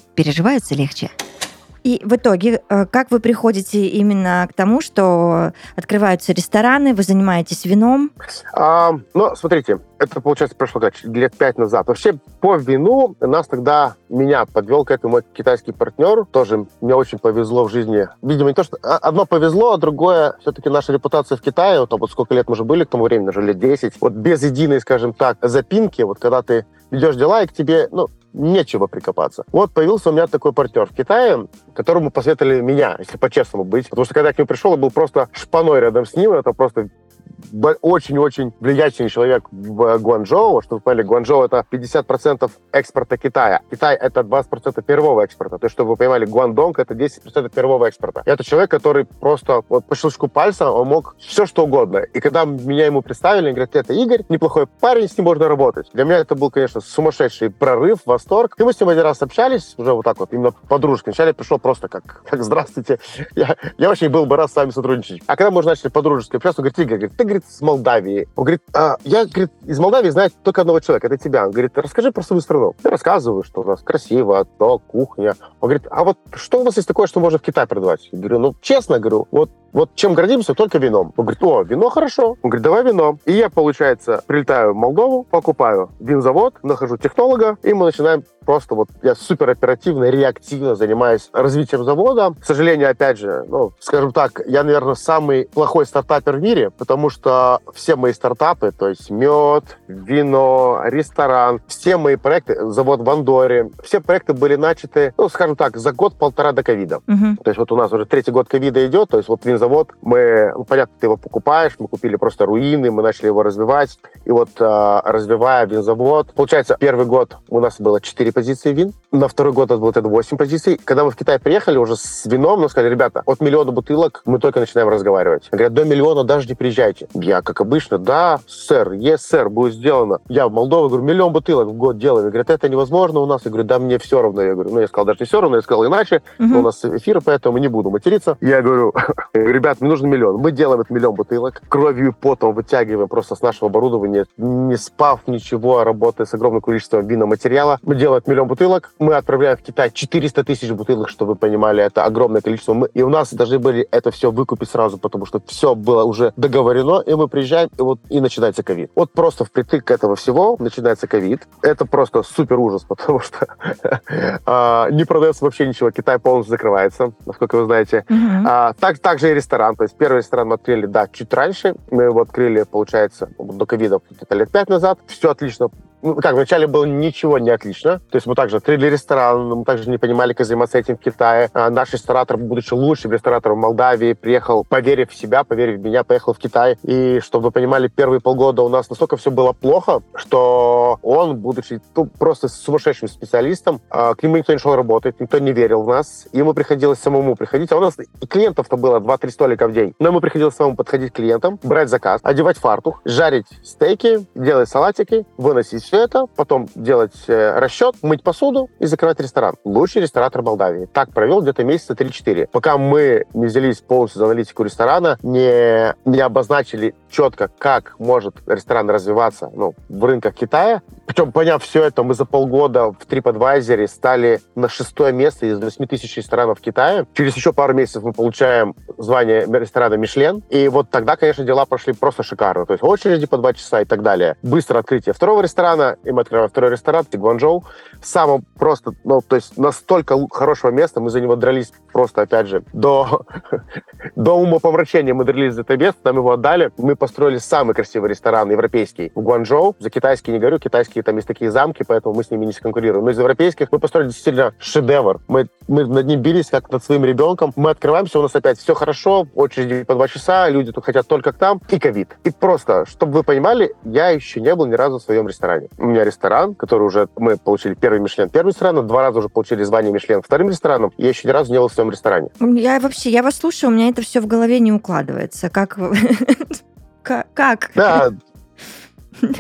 переживаются легче. И в итоге, э, как вы приходите именно к тому, что открываются рестораны, вы занимаетесь вином? А, ну, смотрите, это, получается, прошло как лет пять назад. Вообще, по вину нас тогда, меня подвел к этому мой китайский партнер. Тоже мне очень повезло в жизни. Видимо, не то, что... А, одно повезло, а другое, все-таки наша репутация в Китае, вот, вот сколько лет мы уже были к тому времени, уже лет 10, вот без единой, скажем так, запинки, вот когда ты ведешь дела, и к тебе, ну, нечего прикопаться. Вот появился у меня такой партнер в Китае, которому посоветовали меня, если по-честному быть. Потому что когда я к нему пришел, я был просто шпаной рядом с ним. Это просто очень-очень влиятельный человек в Гуанчжоу. Чтобы вы поняли, Гуанчжоу — это 50% экспорта Китая. Китай — это 20% первого экспорта. То есть, чтобы вы понимали, Гуандонг — это 10% первого экспорта. И это человек, который просто вот по щелчку пальца он мог все, что угодно. И когда меня ему представили, говорят, это Игорь, неплохой парень, с ним можно работать. Для меня это был, конечно, сумасшедший прорыв, восторг. И мы с ним один раз общались, уже вот так вот, именно подружка. Вначале пришел просто как, как здравствуйте, я, я очень был бы рад с вами сотрудничать. А когда мы уже начали подружески общаться, он говорит, Игорь, говорит, ты, говорит, с Молдавии. Он говорит, а, я, говорит, из Молдавии знаю только одного человека, это тебя. Он говорит, расскажи про свою страну. Я рассказываю, что у нас красиво, то, кухня. Он говорит, а вот что у нас есть такое, что можно в Китай продавать? Я говорю, ну, честно говорю, вот вот чем гордимся, только вином. Он говорит, о, вино хорошо. Он говорит, давай вино. И я, получается, прилетаю в Молдову, покупаю винзавод, нахожу технолога, и мы начинаем просто вот я супер оперативно, реактивно занимаюсь развитием завода. К сожалению, опять же, ну, скажем так, я, наверное, самый плохой стартапер в мире, потому что все мои стартапы, то есть мед, вино, ресторан, все мои проекты, завод в Андоре, все проекты были начаты, ну, скажем так, за год-полтора до ковида. Угу. То есть вот у нас уже третий год ковида идет, то есть вот винзавод, мы, ну, понятно, ты его покупаешь, мы купили просто руины, мы начали его развивать, и вот э, развивая винзавод, получается, первый год у нас было 4 позиции вин. На второй год это было это 8 позиций. Когда мы в Китай приехали уже с вином, мы сказали, ребята, от миллиона бутылок мы только начинаем разговаривать. Говорят, до миллиона даже не приезжайте. Я, как обычно, да, сэр, yes, сэр, будет сделано. Я в Молдову говорю, миллион бутылок в год делаем. Говорят, это невозможно у нас. Я говорю, да, мне все равно. Я говорю, ну, я сказал, даже не все равно, я сказал иначе. Uh-huh. У нас эфир, поэтому не буду материться. Я говорю, ребят, мне нужен миллион. Мы делаем этот миллион бутылок, кровью и потом вытягиваем просто с нашего оборудования, не спав ничего, а работая с огромным количеством виноматериала. Мы делаем миллион бутылок. Мы отправляем в Китай 400 тысяч бутылок, чтобы вы понимали, это огромное количество. Мы, и у нас должны были это все выкупить сразу, потому что все было уже договорено, и мы приезжаем, и вот и начинается ковид. Вот просто впритык к этого всего начинается ковид. Это просто супер ужас, потому что а, не продается вообще ничего. Китай полностью закрывается, насколько вы знаете. А, так, также и ресторан. То есть первый ресторан мы открыли, да, чуть раньше. Мы его открыли, получается, до ковида где-то лет пять назад. Все отлично как, вначале было ничего не отлично. То есть мы также открыли ресторан, мы также не понимали, как заниматься этим в Китае. А наш ресторатор, будучи лучшим ресторатором Молдавии, приехал, поверив в себя, поверив в меня, поехал в Китай. И, чтобы вы понимали, первые полгода у нас настолько все было плохо, что он, будучи ну, просто сумасшедшим специалистом, а, к нему никто не шел работать, никто не верил в нас. Ему приходилось самому приходить. А у нас клиентов-то было 2-3 столика в день. Но ему приходилось самому подходить к клиентам, брать заказ, одевать фартух, жарить стейки, делать салатики, выносить все это, потом делать э, расчет, мыть посуду и закрывать ресторан. Лучший ресторатор Молдавии. Так провел где-то месяца 3-4. Пока мы не взялись полностью за аналитику ресторана, не, не обозначили четко, как может ресторан развиваться ну, в рынках Китая. Причем, поняв все это, мы за полгода в TripAdvisor стали на шестое место из 8 тысяч ресторанов в Китае. Через еще пару месяцев мы получаем звание ресторана Мишлен. И вот тогда, конечно, дела прошли просто шикарно. То есть очереди по два часа и так далее. Быстро открытие второго ресторана, и мы открываем второй ресторан в Гуанчжоу. Самым просто, ну, то есть настолько хорошего места, мы за него дрались просто, опять же, до, до умопомрачения мы дрались за это место, нам его отдали. Мы построили самый красивый ресторан европейский в Гуанчжоу. За китайский не говорю, китайские там есть такие замки, поэтому мы с ними не конкурируем. Но из европейских мы построили действительно шедевр. Мы, мы над ним бились, как над своим ребенком. Мы открываемся, у нас опять все хорошо, очереди по два часа, люди тут хотят только к там, и ковид. И просто, чтобы вы понимали, я еще не был ни разу в своем ресторане у меня ресторан, который уже мы получили первый Мишлен первым рестораном, два раза уже получили звание Мишлен вторым рестораном. Я еще ни разу не был в своем ресторане. Я вообще, я вас слушаю, у меня это все в голове не укладывается. Как? Как? Да,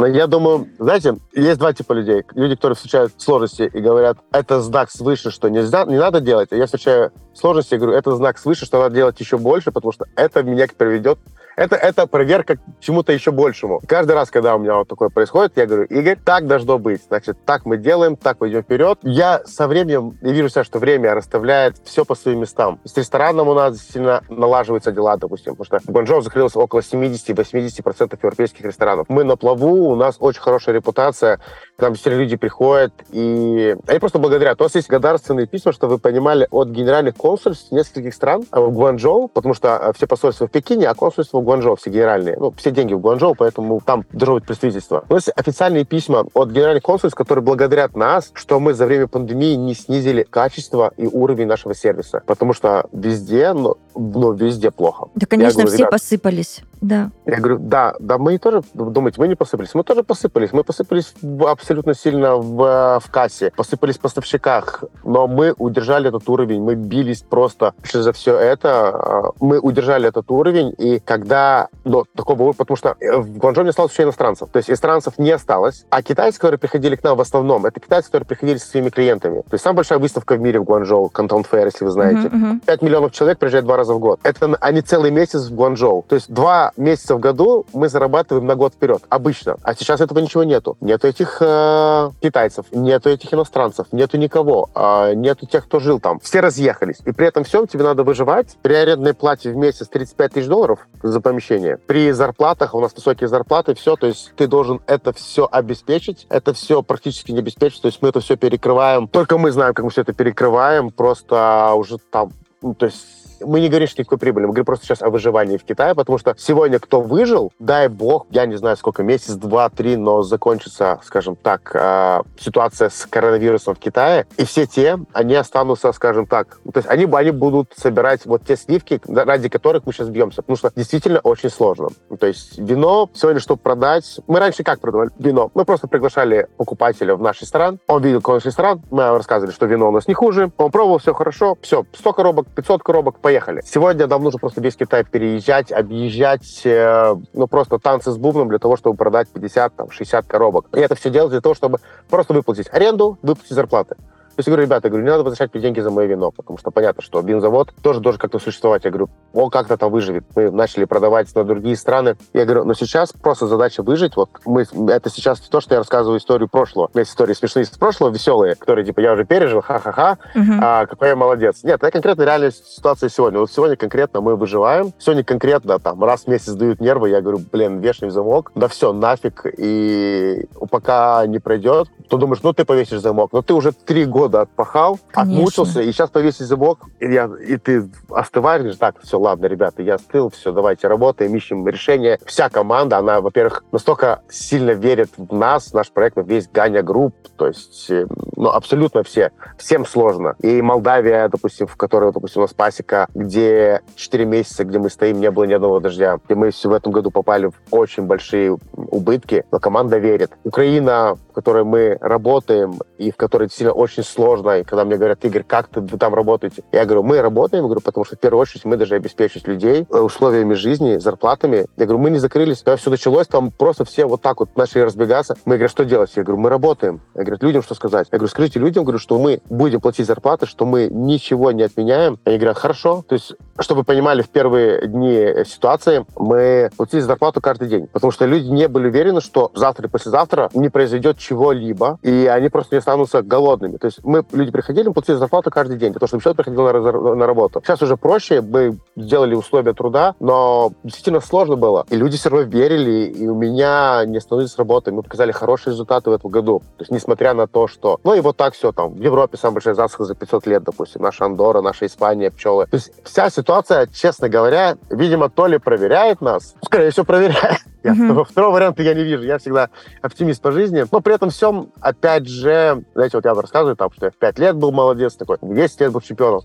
я думаю, знаете, есть два типа людей. Люди, которые встречают сложности и говорят, это знак свыше, что нельзя, не надо делать. А я встречаю сложности и говорю, это знак свыше, что надо делать еще больше, потому что это меня приведет это, это проверка к чему-то еще большему. Каждый раз, когда у меня вот такое происходит, я говорю, Игорь, так должно быть. Значит, так мы делаем, так мы идем вперед. Я со временем, я вижу себя, что время расставляет все по своим местам. С рестораном у нас сильно налаживаются дела, допустим, потому что Гуанчжоу закрылось около 70-80% европейских ресторанов. Мы на плаву, у нас очень хорошая репутация, к нам все люди приходят, и они просто благодарят. У нас есть благодарственные письма, что вы понимали, от генеральных консульств нескольких стран в Гуанчжоу, потому что все посольства в Пекине, а консульство Гуанчжоу, все генеральные. Ну, все деньги в Гуанчжоу, поэтому там должно быть представительство. У нас официальные письма от генеральных консульств, которые благодарят нас, что мы за время пандемии не снизили качество и уровень нашего сервиса. Потому что везде, ну, ну везде плохо. Да, конечно, говорю, все ребят, посыпались. Да. Я говорю, да, да, мы тоже, думаете, мы не посыпались. Мы тоже посыпались. Мы посыпались абсолютно сильно в, в кассе, посыпались в поставщиках, но мы удержали этот уровень, мы бились просто за все это. А, мы удержали этот уровень, и когда до такого потому что э, в Гуанчжоу не осталось вообще иностранцев. То есть иностранцев не осталось, а китайцы, которые приходили к нам в основном, это китайцы, которые приходили со своими клиентами. То есть самая большая выставка в мире в Гуанчжоу, Canton Fair, если вы знаете. Uh-huh, uh-huh. 5 миллионов человек приезжает два раза в год. Это они целый месяц в Гуанчжоу. То есть два месяца в году мы зарабатываем на год вперед. Обычно. А сейчас этого ничего нету. Нету этих э, китайцев, нету этих иностранцев, нету никого, э, нету тех, кто жил там. Все разъехались. И при этом всем тебе надо выживать. При арендной плате в месяц 35 тысяч долларов за помещение. При зарплатах, у нас высокие зарплаты, все, то есть ты должен это все обеспечить. Это все практически не обеспечить. То есть мы это все перекрываем. Только мы знаем, как мы все это перекрываем. Просто уже там ну, то есть мы не говорим, что никакой прибыли, мы говорим просто сейчас о выживании в Китае, потому что сегодня кто выжил, дай бог, я не знаю сколько, месяц, два, три, но закончится, скажем так, э, ситуация с коронавирусом в Китае, и все те, они останутся, скажем так, то есть они, они будут собирать вот те сливки, ради которых мы сейчас бьемся, потому что действительно очень сложно. То есть вино сегодня, чтобы продать, мы раньше как продавали вино? Мы просто приглашали покупателя в наш ресторан, он видел какой наш ресторан, мы рассказывали, что вино у нас не хуже, он пробовал, все хорошо, все, 100 коробок, 500 коробок, поехали. Сегодня нам нужно просто весь Китай переезжать, объезжать, э, ну, просто танцы с бубном для того, чтобы продать 50, там, 60 коробок. И это все делать для того, чтобы просто выплатить аренду, выплатить зарплаты. Есть я говорю, ребята, я говорю, не надо возвращать мне деньги за мое вино, потому что понятно, что бензовод тоже должен как-то существовать. Я говорю, он как-то там выживет. Мы начали продавать на другие страны. Я говорю, но сейчас просто задача выжить. Вот мы, это сейчас то, что я рассказываю историю прошлого. У меня есть истории смешные из прошлого, веселые, которые, типа, я уже пережил, ха-ха-ха, Мгм. а, какой я молодец. Нет, это конкретно реальная ситуация сегодня. Вот сегодня конкретно мы выживаем. Сегодня конкретно там раз в месяц сдают нервы. Я говорю, блин, вешаем замок. Да все, нафиг. И пока не пройдет, то думаешь, ну ты повесишь замок. Но ты уже три года отпахал, Конечно. отмучился, и сейчас повесить замок, и, я, и ты остываешь, так, все, ладно, ребята, я остыл, все, давайте работаем, ищем решение. Вся команда, она, во-первых, настолько сильно верит в нас, в наш проект, весь Ганя Групп, то есть, э, ну, абсолютно все. Всем сложно. И Молдавия, допустим, в которой, допустим, у нас пасека, где 4 месяца, где мы стоим, не было ни одного дождя, где мы все в этом году попали в очень большие убытки, но команда верит. Украина, в которой мы работаем, и в которой действительно очень сложно, и когда мне говорят, Игорь, как ты, вы там работаете? Я говорю, мы работаем, говорю, потому что в первую очередь мы должны обеспечить людей э, условиями жизни, зарплатами. Я говорю, мы не закрылись, когда все началось, там просто все вот так вот начали разбегаться. Мы говорим, что делать? Я говорю, мы работаем. Я говорю, людям что сказать? Я говорю, скажите людям, говорю, что мы будем платить зарплаты, что мы ничего не отменяем. Они говорят, хорошо. То есть, чтобы вы понимали, в первые дни ситуации мы платили зарплату каждый день, потому что люди не были уверены, что завтра или послезавтра не произойдет чего-либо, и они просто не останутся голодными. То есть мы, люди приходили, мы платили зарплату каждый день, потому что человек приходил на, на работу. Сейчас уже проще, мы сделали условия труда, но действительно сложно было. И люди все равно верили, и у меня не остановились работы. Мы показали хорошие результаты в этом году. То есть несмотря на то, что... Ну и вот так все там. В Европе самая большая засуха за 500 лет, допустим. Наша Андора, наша Испания, пчелы. То есть вся ситуация, честно говоря, видимо, то ли проверяет нас, скорее всего, проверяет. Я Мгм. второго, второго варианта я не вижу. Я всегда оптимист по жизни. Но при этом всем, опять же, знаете, вот я вам рассказываю, там, что я в 5 лет был молодец такой, в 10 лет был чемпионом,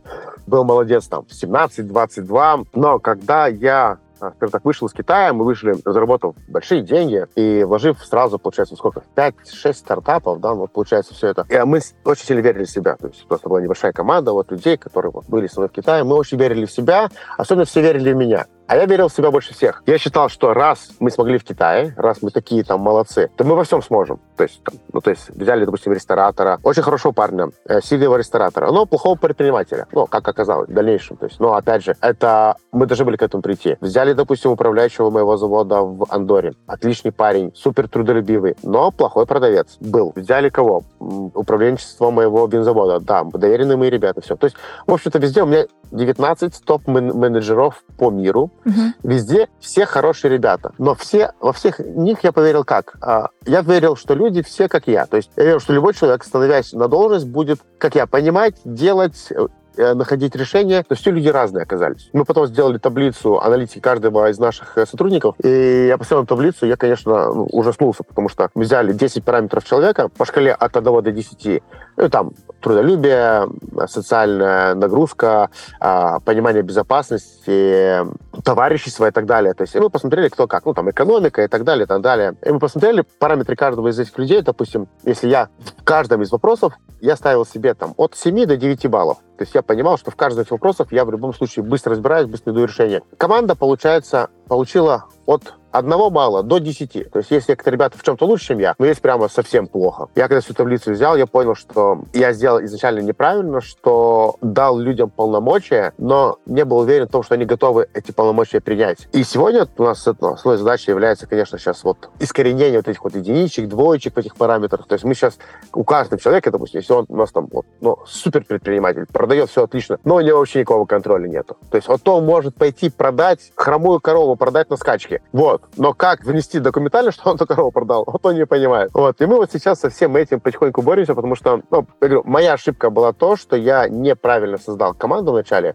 был молодец там в 17-22. Но когда я а, скажем так, вышел из Китая, мы вышли, заработав большие деньги и вложив сразу, получается, сколько, 5-6 стартапов, да, вот получается все это. И мы с- очень сильно верили в себя. То есть просто была небольшая команда вот людей, которые вот были со мной в Китае. Мы очень верили в себя, особенно все верили в меня. А я верил в себя больше всех. Я считал, что раз мы смогли в Китае, раз мы такие там молодцы, то мы во всем сможем. То есть, там, ну, то есть взяли, допустим, ресторатора, очень хорошего парня, э, сильного ресторатора, но плохого предпринимателя, ну, как оказалось, в дальнейшем. То есть, но, опять же, это мы должны были к этому прийти. Взяли, допустим, управляющего моего завода в Андоре. Отличный парень, супер трудолюбивый, но плохой продавец был. Взяли кого? Управленчество моего бензовода. Да, доверенные мои ребята, все. То есть, в общем-то, везде у меня 19 топ-менеджеров по миру. Мгм. Везде все хорошие ребята. Но все, во всех них я поверил как? А, Я верил, что люди все как я. То есть я верил, что любой человек, становясь на должность, будет, как я, понимать, делать, э, э, находить решения. То все люди разные оказались. Мы потом сделали таблицу аналитики каждого из наших э, сотрудников. И я посмотрел на таблицу, я, конечно, ну, ужаснулся, потому что мы взяли 10 параметров человека по шкале от 1 до 10. Ну, там трудолюбие, социальная нагрузка, а, понимание безопасности, товарищества и так далее. То есть и мы посмотрели, кто как. Ну, там, экономика и так далее, и так далее. И мы посмотрели параметры каждого из этих людей. Допустим, если я в каждом из вопросов, я ставил себе там от 7 до 9 баллов. То есть я понимал, что в каждом из вопросов я в любом случае быстро разбираюсь, быстро найду решение. Команда, получается, получила от одного балла до 10. То есть есть некоторые ребята в чем-то лучше, чем я, но есть прямо совсем плохо. Я когда всю таблицу взял, я понял, что я сделал изначально неправильно, что дал людям полномочия, но не был уверен в том, что они готовы эти полномочия принять. И сегодня у нас ну, основной задачей является, конечно, сейчас вот искоренение вот этих вот единичек, двоечек в этих параметрах. То есть мы сейчас у каждого человека, допустим, если он у нас там вот, ну, супер предприниматель, продает все отлично, но у него вообще никакого контроля нету. То есть вот он может пойти продать хромую корову, продать на скачке. Вот. Но как внести документально, что он эту корову продал, вот он не понимает. Вот. И мы вот сейчас со всем этим потихоньку боремся, потому что, ну, я говорю, моя ошибка была то, что я неправильно создал команду вначале.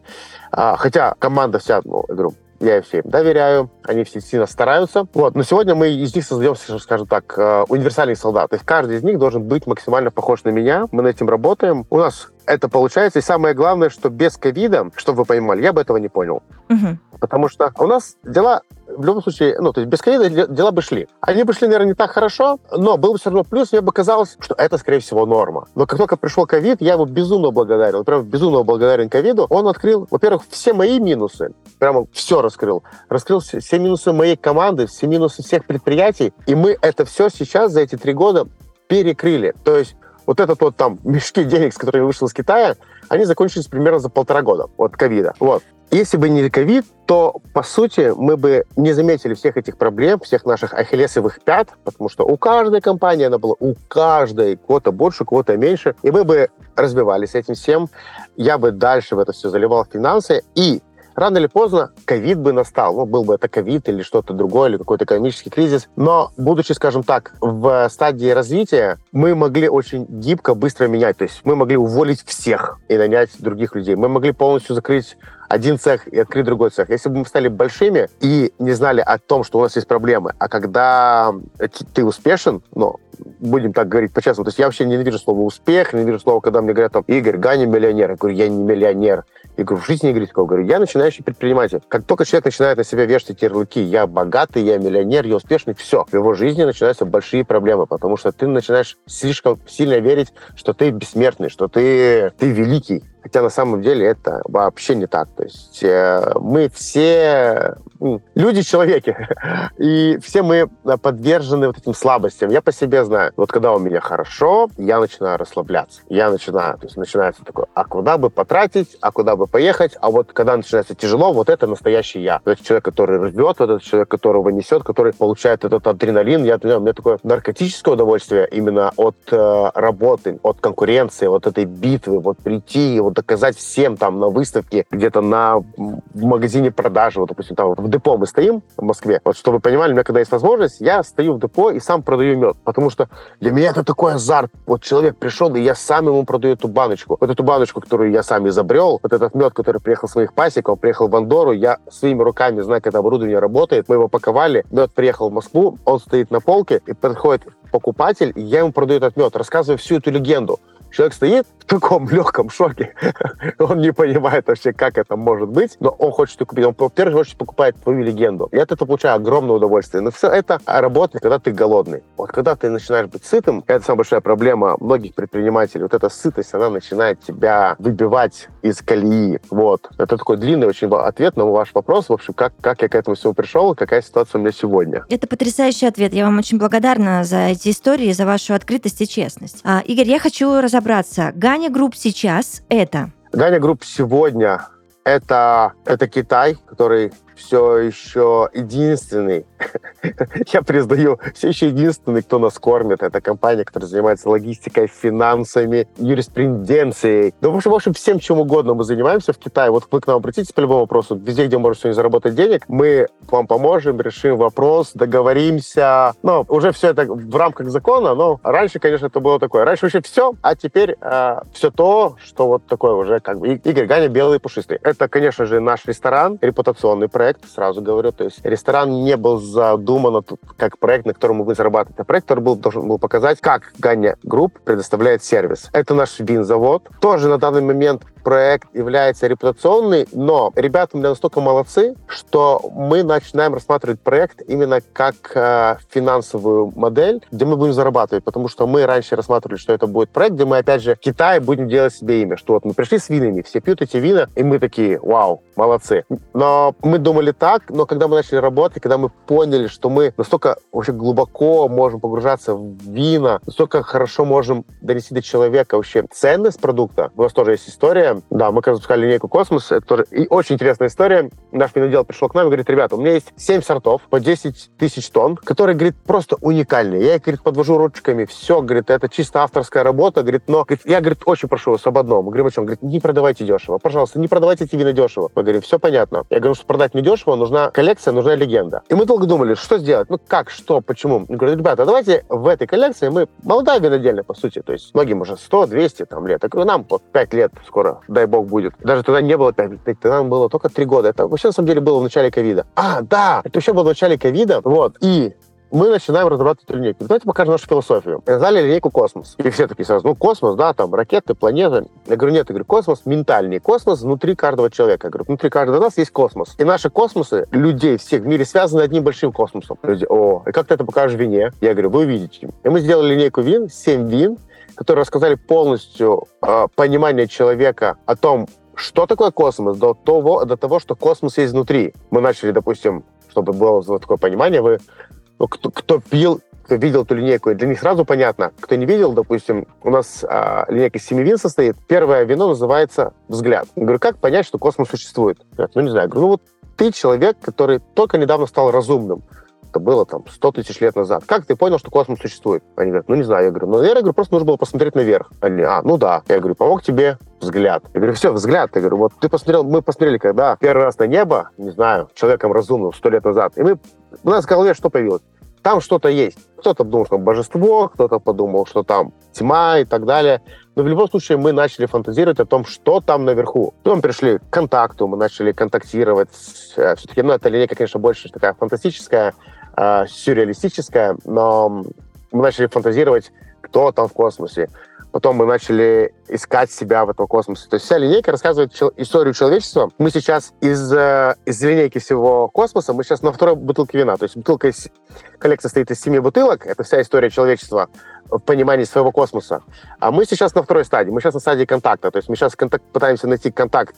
А, хотя команда вся, ну, я говорю, я им всем доверяю, они все сильно стараются. Вот. Но сегодня мы из них создаем, скажем так, э, универсальных солдат. То есть каждый из них должен быть максимально похож на меня. Мы над этим работаем. У нас это получается. И самое главное, что без ковида, чтобы вы понимали, я бы этого не понял. Мгм. Потому что у нас дела в любом случае, ну, то есть без ковида де- дела бы шли. Они бы шли, наверное, не так хорошо, но был бы все равно плюс, мне бы казалось, что это, скорее всего, норма. Но как только пришел ковид, я его безумно благодарен. Прям безумно благодарен ковиду. Он открыл, во-первых, все мои минусы. Прямо все раскрыл. Раскрыл все, все минусы моей команды, все минусы всех предприятий. И мы это все сейчас за эти три года перекрыли. То есть вот этот вот там мешки денег, с которыми вышел из Китая, они закончились примерно за полтора года от ковида. Вот. Если бы не ковид, то, по сути, мы бы не заметили всех этих проблем, всех наших ахиллесовых пят, потому что у каждой компании она была, у каждой, кого-то больше, кого-то меньше, и мы бы разбивались этим всем. Я бы дальше в это все заливал финансы, и рано или поздно ковид бы настал. Ну, был бы это ковид или что-то другое, или какой-то экономический кризис. Но, будучи, скажем так, в стадии развития, мы могли очень гибко, быстро менять. То есть мы могли уволить всех и нанять других людей. Мы могли полностью закрыть один цех и открыть другой цех. Если бы мы стали большими и не знали о том, что у нас есть проблемы, а когда ты успешен, ну, будем так говорить по-честному, то есть я вообще ненавижу слово «успех», ненавижу слово, когда мне говорят там «Игорь, Ганя миллионер». Я говорю, я не миллионер. Я говорю, в жизни не такого. Говорю, я начинающий предприниматель. Как только человек начинает на себя вешать эти ярлыки, я богатый, я миллионер, я успешный, все. В его жизни начинаются большие проблемы, потому что ты начинаешь слишком сильно верить, что ты бессмертный, что ты, ты великий. Хотя на самом деле это вообще не так. То есть э, мы все ну, люди-человеки, и все мы подвержены вот этим слабостям. Я по себе знаю. Вот когда у меня хорошо, я начинаю расслабляться. Я начинаю, то есть начинается такое, а куда бы потратить, а куда бы поехать, а вот когда начинается тяжело, вот это настоящий я. То есть человек, который рвет, вот этот человек, которого несет, который получает этот адреналин. Я, у меня такое наркотическое удовольствие именно от э, работы, от конкуренции, вот этой битвы, вот прийти, вот доказать всем там на выставке, где-то на магазине продажи, вот, допустим, там в депо мы стоим в Москве. Вот, чтобы вы понимали, у меня когда есть возможность, я стою в депо и сам продаю мед. Потому что для меня это такой азарт. Вот человек пришел, и я сам ему продаю эту баночку. Вот эту баночку, которую я сам изобрел, вот этот мед, который приехал с моих пасек, он приехал в Андору, я своими руками знаю, как это оборудование работает, мы его паковали, мед приехал в Москву, он стоит на полке, и подходит покупатель, и я ему продаю этот мед, рассказываю всю эту легенду. Человек стоит таком легком шоке. он не понимает вообще, как это может быть, но он хочет купить. Он, в первую очередь, покупает твою легенду. Я от этого получаю огромное удовольствие. Но все это работает, когда ты голодный. Вот когда ты начинаешь быть сытым, это самая большая проблема многих предпринимателей. Вот эта сытость, она начинает тебя выбивать из колеи. Вот. Это такой длинный очень ответ на ваш вопрос. В общем, как, как я к этому всему пришел, какая ситуация у меня сегодня. Это потрясающий ответ. Я вам очень благодарна за эти истории, за вашу открытость и честность. А, Игорь, я хочу разобраться разобраться. Ганя Групп сейчас это? Ганя Групп сегодня это, это Китай, который все еще единственный, я признаю, все еще единственный, кто нас кормит. Это компания, которая занимается логистикой, финансами, юриспруденцией. Да, в общем, в общем, всем чем угодно мы занимаемся в Китае. Вот вы к нам обратитесь по любому вопросу. Везде, где можно сегодня заработать денег, мы вам поможем, решим вопрос, договоримся. Но уже все это в рамках закона, но раньше, конечно, это было такое. Раньше вообще все, а теперь э, все то, что вот такое уже как бы Игорь Ганя белый пушистый. Это, конечно же, наш ресторан, репутационный проект проект, сразу говорю. То есть ресторан не был задуман как проект, на котором мы будем зарабатывать. А проект, который был, должен был показать, как Ганя Групп предоставляет сервис. Это наш винзавод. Тоже на данный момент проект является репутационный, но ребята у меня настолько молодцы, что мы начинаем рассматривать проект именно как э, финансовую модель, где мы будем зарабатывать, потому что мы раньше рассматривали, что это будет проект, где мы, опять же, в Китае будем делать себе имя, что вот мы пришли с винами, все пьют эти вина, и мы такие, вау, молодцы. Но мы думали так, но когда мы начали работать, когда мы поняли, что мы настолько вообще глубоко можем погружаться в вина, настолько хорошо можем донести до человека вообще ценность продукта, у нас тоже есть история, да, мы как раз запускали линейку «Космос». Это тоже и очень интересная история. Наш винодел пришел к нам и говорит, ребята, у меня есть 7 сортов по 10 тысяч тонн, которые, говорит, просто уникальные. Я их, говорит, подвожу ручками. Все, говорит, это чисто авторская работа. Говорит, но говорит, я, говорит, очень прошу вас об одном. Мы говорим, о чем? Говорит, не продавайте дешево. Пожалуйста, не продавайте эти вина дешево. Мы говорим, все понятно. Я говорю, что продать не дешево, нужна коллекция, нужна легенда. И мы долго думали, что сделать? Ну как, что, почему? Я говорю, ребята, давайте в этой коллекции мы молодая винодельня, по сути. То есть многим уже 100, 200 там, лет. Говорю, нам вот 5 лет скоро дай бог будет. Даже тогда не было 5 лет, тогда было только 3 года. Это вообще, на самом деле, было в начале ковида. А, да, это еще было в начале ковида. Вот. И мы начинаем разрабатывать линейку. Давайте покажем нашу философию. Назвали линейку «Космос». И все такие сразу, ну, космос, да, там, ракеты, планеты. Я говорю, нет, я говорю, космос ментальный. Космос внутри каждого человека. Я говорю, внутри каждого нас есть космос. И наши космосы, людей всех в мире, связаны одним большим космосом. Люди, о, и как ты это покажешь в вине? Я говорю, вы увидите. И мы сделали линейку вин, 7 вин, которые рассказали полностью э, понимание человека о том, что такое космос, до того, до того, что космос есть внутри. Мы начали, допустим, чтобы было такое понимание, вы, ну, кто, кто пил кто видел эту линейку, для них сразу понятно. Кто не видел, допустим, у нас а, линейка семи вин состоит. Первое вино называется «Взгляд». Я говорю, как понять, что космос существует? Говорят, ну, не знаю. Я говорю, ну, вот ты человек, который только недавно стал разумным. Это было там 100 тысяч лет назад. Как ты понял, что космос существует? Они говорят, ну не знаю. Я говорю, ну, я говорю, просто нужно было посмотреть наверх. Они, а, ну да. Я говорю, помог тебе взгляд. Я говорю, все, взгляд. Я говорю, вот ты посмотрел, мы посмотрели когда первый раз на небо, не знаю, человеком разумным сто лет назад, и мы, у нас в голове что появилось? Там что-то есть. Кто-то думал, что там божество, кто-то подумал, что там тьма и так далее. Но в любом случае мы начали фантазировать о том, что там наверху. Потом пришли к контакту, мы начали контактировать. Э, Все-таки, ну, эта линейка, конечно, больше такая фантастическая, э, сюрреалистическая, но мы начали фантазировать, кто там в космосе. Потом мы начали искать себя в этом космосе. То есть вся линейка рассказывает чел- историю человечества. Мы сейчас из, э, из линейки всего космоса, мы сейчас на второй бутылке вина. То есть бутылка из, коллекция состоит из семи бутылок. Это вся история человечества в понимании своего космоса. А мы сейчас на второй стадии. Мы сейчас на стадии контакта. То есть мы сейчас контакт, пытаемся найти контакт,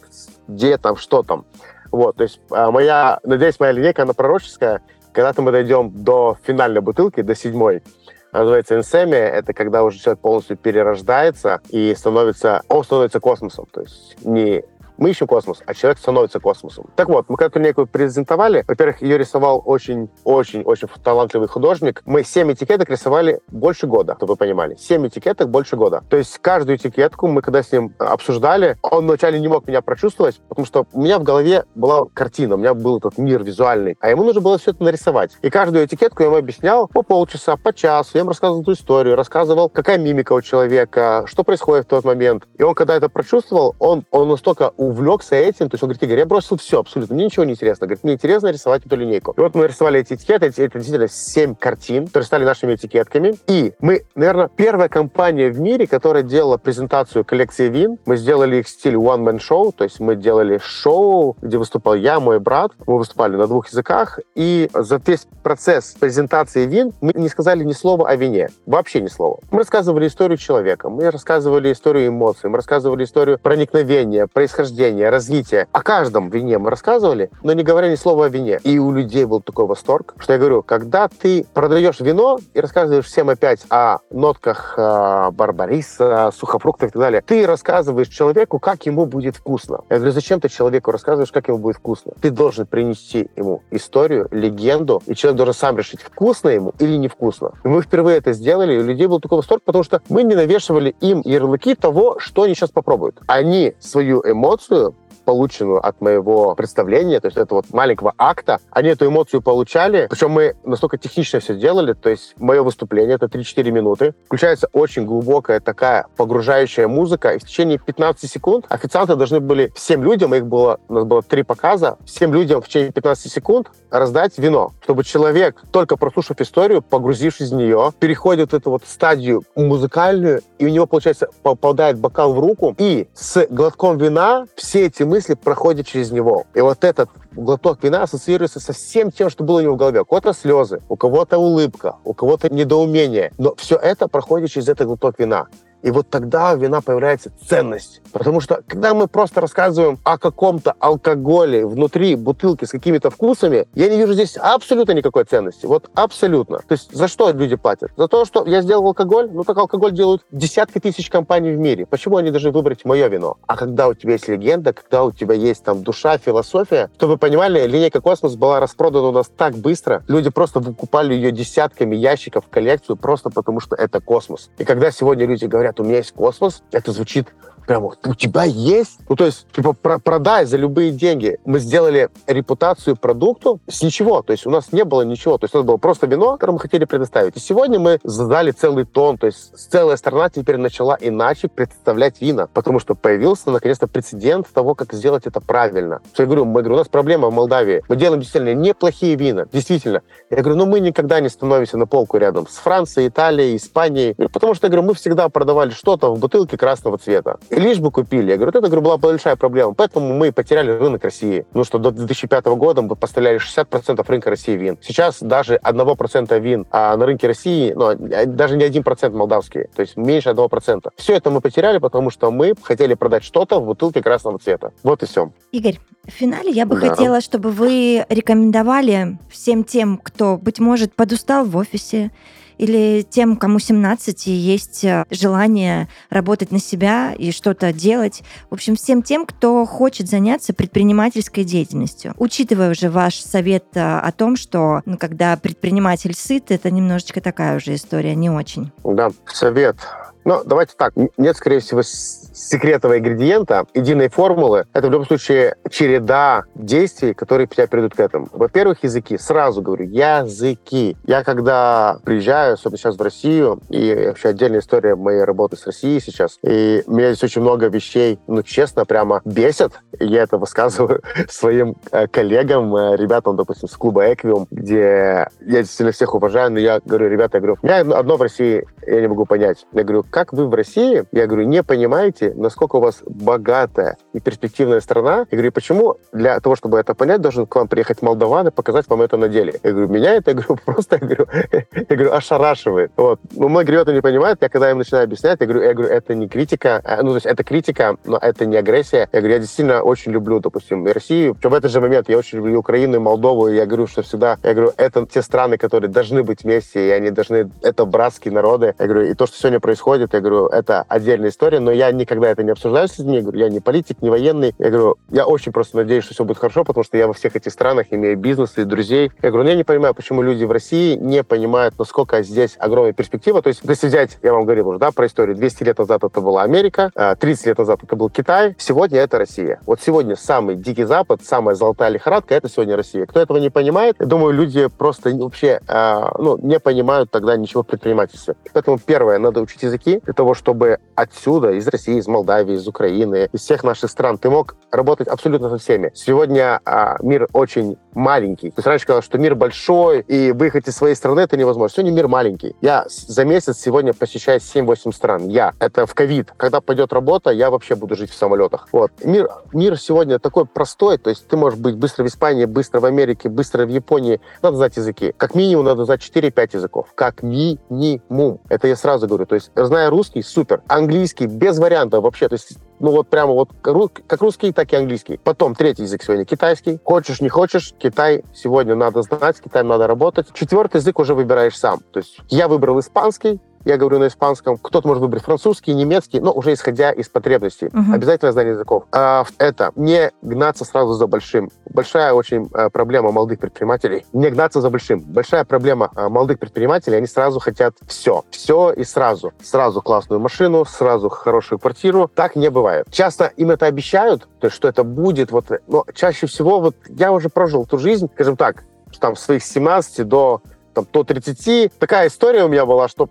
где там, что там. Вот, то есть а, моя, надеюсь, моя линейка, она пророческая. Когда-то мы дойдем до финальной бутылки, до седьмой, называется инсемия. Это когда уже человек полностью перерождается и становится, он становится космосом. То есть не мы ищем космос, а человек становится космосом. Так вот, мы как-то некую презентовали. Во-первых, ее рисовал очень-очень-очень талантливый художник. Мы семь этикеток рисовали больше года, чтобы вы понимали. Семь этикеток больше года. То есть каждую этикетку мы, когда с ним обсуждали, он вначале не мог меня прочувствовать, потому что у меня в голове была картина, у меня был этот мир визуальный, а ему нужно было все это нарисовать. И каждую этикетку я ему объяснял по полчаса, по часу. Я ему рассказывал эту историю, рассказывал, какая мимика у человека, что происходит в тот момент. И он, когда это прочувствовал, он, он настолько увлекся этим, то есть он говорит, Игорь, я бросил все абсолютно, мне ничего не интересно. Говорит, мне интересно рисовать эту линейку. И вот мы рисовали эти этикеты, эти, это действительно семь картин, которые стали нашими этикетками. И мы, наверное, первая компания в мире, которая делала презентацию коллекции вин. Мы сделали их в стиле one-man show, то есть мы делали шоу, где выступал я, мой брат. Мы выступали на двух языках. И за весь процесс презентации вин мы не сказали ни слова о вине. Вообще ни слова. Мы рассказывали историю человека, мы рассказывали историю эмоций, мы рассказывали историю проникновения, происхождения, развития. О каждом вине мы рассказывали, но не говоря ни слова о вине. И у людей был такой восторг, что я говорю, когда ты продаешь вино и рассказываешь всем опять о нотках э, барбариса, сухофруктов и так далее, ты рассказываешь человеку, как ему будет вкусно. Я говорю, зачем ты человеку рассказываешь, как ему будет вкусно? Ты должен принести ему историю, легенду, и человек должен сам решить, вкусно ему или невкусно. И мы впервые это сделали, и у людей был такой восторг, потому что мы не навешивали им ярлыки того, что они сейчас попробуют. Они свою эмоцию up. Полученную от моего представления, то есть этого вот маленького акта, они эту эмоцию получали, причем мы настолько технично все делали, то есть мое выступление, это 3-4 минуты, включается очень глубокая такая погружающая музыка, и в течение 15 секунд официанты должны были всем людям, их было, у нас было три показа, всем людям в течение 15 секунд раздать вино, чтобы человек, только прослушав историю, погрузившись в нее, переходит эту вот стадию музыкальную, и у него, получается, попадает бокал в руку, и с глотком вина все эти мысли проходят через него. И вот этот глоток вина ассоциируется со всем тем, что было у него в голове. У кого-то слезы, у кого-то улыбка, у кого-то недоумение. Но все это проходит через этот глоток вина. И вот тогда вина появляется ценность. Потому что, когда мы просто рассказываем о каком-то алкоголе внутри бутылки с какими-то вкусами, я не вижу здесь абсолютно никакой ценности. Вот абсолютно. То есть за что люди платят? За то, что я сделал алкоголь? Ну, так алкоголь делают десятки тысяч компаний в мире. Почему они должны выбрать мое вино? А когда у тебя есть легенда, когда у тебя есть там душа, философия, чтобы вы понимали, линейка «Космос» была распродана у нас так быстро. Люди просто выкупали ее десятками ящиков в коллекцию просто потому, что это космос. И когда сегодня люди говорят, говорят, у меня есть космос, это звучит прямо, у тебя есть? Ну, то есть, типа, про продай за любые деньги. Мы сделали репутацию продукту с ничего. То есть, у нас не было ничего. То есть, у нас было просто вино, которое мы хотели предоставить. И сегодня мы задали целый тон. То есть, целая страна теперь начала иначе представлять вина. Потому что появился, наконец-то, прецедент того, как сделать это правильно. Что я говорю, мы, говорю, у нас проблема в Молдавии. Мы делаем действительно неплохие вина. Действительно. Я говорю, ну, мы никогда не становимся на полку рядом с Францией, Италией, Испанией. Потому что, я говорю, мы всегда продавали что-то в бутылке красного цвета лишь бы купили. Я говорю, это говорю, была большая проблема. Поэтому мы потеряли рынок России. Ну что, до 2005 года мы поставляли 60% рынка России вин. Сейчас даже 1% вин а на рынке России, ну, даже не 1% молдавские, то есть меньше 1%. Все это мы потеряли, потому что мы хотели продать что-то в бутылке красного цвета. Вот и все. Игорь, в финале я бы да. хотела, чтобы вы рекомендовали всем тем, кто, быть может, подустал в офисе, или тем, кому 17 и есть э, желание работать на себя и что-то делать. В общем, всем тем, кто хочет заняться предпринимательской деятельностью. Учитывая уже ваш совет э, о том, что ну, когда предприниматель сыт, это немножечко такая уже история, не очень. Да, совет. Ну, давайте так. Нет, скорее всего, секретного ингредиента, единой формулы. Это в любом случае череда действий, которые тебя приведут к этому. Во-первых, языки. Сразу говорю, языки. Я когда приезжаю, особенно сейчас в Россию, и вообще отдельная история моей работы с Россией сейчас, и меня здесь очень много вещей, ну, честно, прямо бесят. И я это высказываю своим э, коллегам, э, ребятам, допустим, с клуба Эквиум, где я действительно всех уважаю, но я говорю, ребята, я говорю, у меня одно в России я не могу понять. Я говорю, как вы в России, я говорю, не понимаете, насколько у вас богатая и перспективная страна. Я говорю, почему для того, чтобы это понять, должен к вам приехать молдаван и показать вам это на деле? Я говорю, меня это, я говорю, просто, я говорю, я говорю ошарашивает. Вот. Ну, многие ребята не понимают, я когда им начинаю объяснять, я говорю, я говорю, это не критика, а, ну, то есть это критика, но это не агрессия. Я говорю, я действительно очень люблю, допустим, Россию. Причем в этот же момент я очень люблю Украину и Молдову, и я говорю, что всегда, я говорю, это те страны, которые должны быть вместе, и они должны, это братские народы. Я говорю, и то, что сегодня происходит, я говорю, это отдельная история, но я никогда это не обсуждаю с людьми. Я говорю, я не политик, не военный. Я говорю, я очень просто надеюсь, что все будет хорошо, потому что я во всех этих странах имею бизнес и друзей. Я говорю, ну я не понимаю, почему люди в России не понимают, насколько здесь огромная перспектива. То есть, если взять, я вам говорил уже, да, про историю, 200 лет назад это была Америка, 30 а, лет назад это был Китай, сегодня это Россия. Вот сегодня самый дикий Запад, самая золотая лихорадка, это сегодня Россия. Кто этого не понимает, я думаю, люди просто вообще а, ну, не понимают тогда ничего в предпринимательстве. Поэтому первое, надо учить языки для того, чтобы отсюда, из России, из Молдавии, из Украины, из всех наших стран, ты мог работать абсолютно со всеми. Сегодня а, мир очень маленький. Есть раньше сказал, что мир большой, и выехать из своей страны это невозможно. Сегодня мир маленький. Я за месяц сегодня посещаю 7-8 стран. Я. Это в ковид. Когда пойдет работа, я вообще буду жить в самолетах. Вот. Мир, мир сегодня такой простой, то есть ты можешь быть быстро в Испании, быстро в Америке, быстро в Японии. Надо знать языки. Как минимум надо знать 4-5 языков. Как минимум. Это я сразу говорю. То есть, зная русский, супер. Английский, без вариантов вообще. То есть, ну вот прямо вот как русский, так и английский. Потом третий язык сегодня китайский. Хочешь, не хочешь, Китай сегодня надо знать, с Китаем надо работать. Четвертый язык уже выбираешь сам. То есть я выбрал испанский, я говорю на испанском, кто-то может выбрать французский, немецкий, но уже исходя из потребностей. Угу. Обязательно знание языков. А, это не гнаться сразу за большим. Большая очень а, проблема молодых предпринимателей. Не гнаться за большим. Большая проблема а, молодых предпринимателей, они сразу хотят все. Все и сразу. Сразу классную машину, сразу хорошую квартиру. Так не бывает. Часто им это обещают, то есть, что это будет. Вот, но чаще всего вот я уже прожил ту жизнь, скажем так, там, с своих 17 до там, до 30. Такая история у меня была, что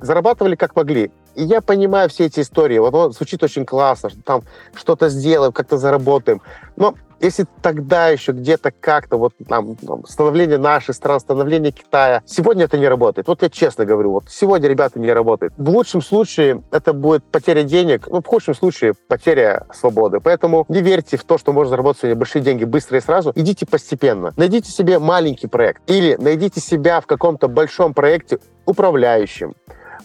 зарабатывали как могли. И я понимаю все эти истории. Вот он звучит очень классно, что там что-то сделаем, как-то заработаем. Но если тогда еще где-то как-то вот там, там становление нашей страны, становление Китая, сегодня это не работает. Вот я честно говорю, вот сегодня, ребята, не работает. В лучшем случае это будет потеря денег, ну, в худшем случае потеря свободы. Поэтому не верьте в то, что можно заработать сегодня большие деньги быстро и сразу. Идите постепенно. Найдите себе маленький проект или найдите себя в каком-то большом проекте управляющим,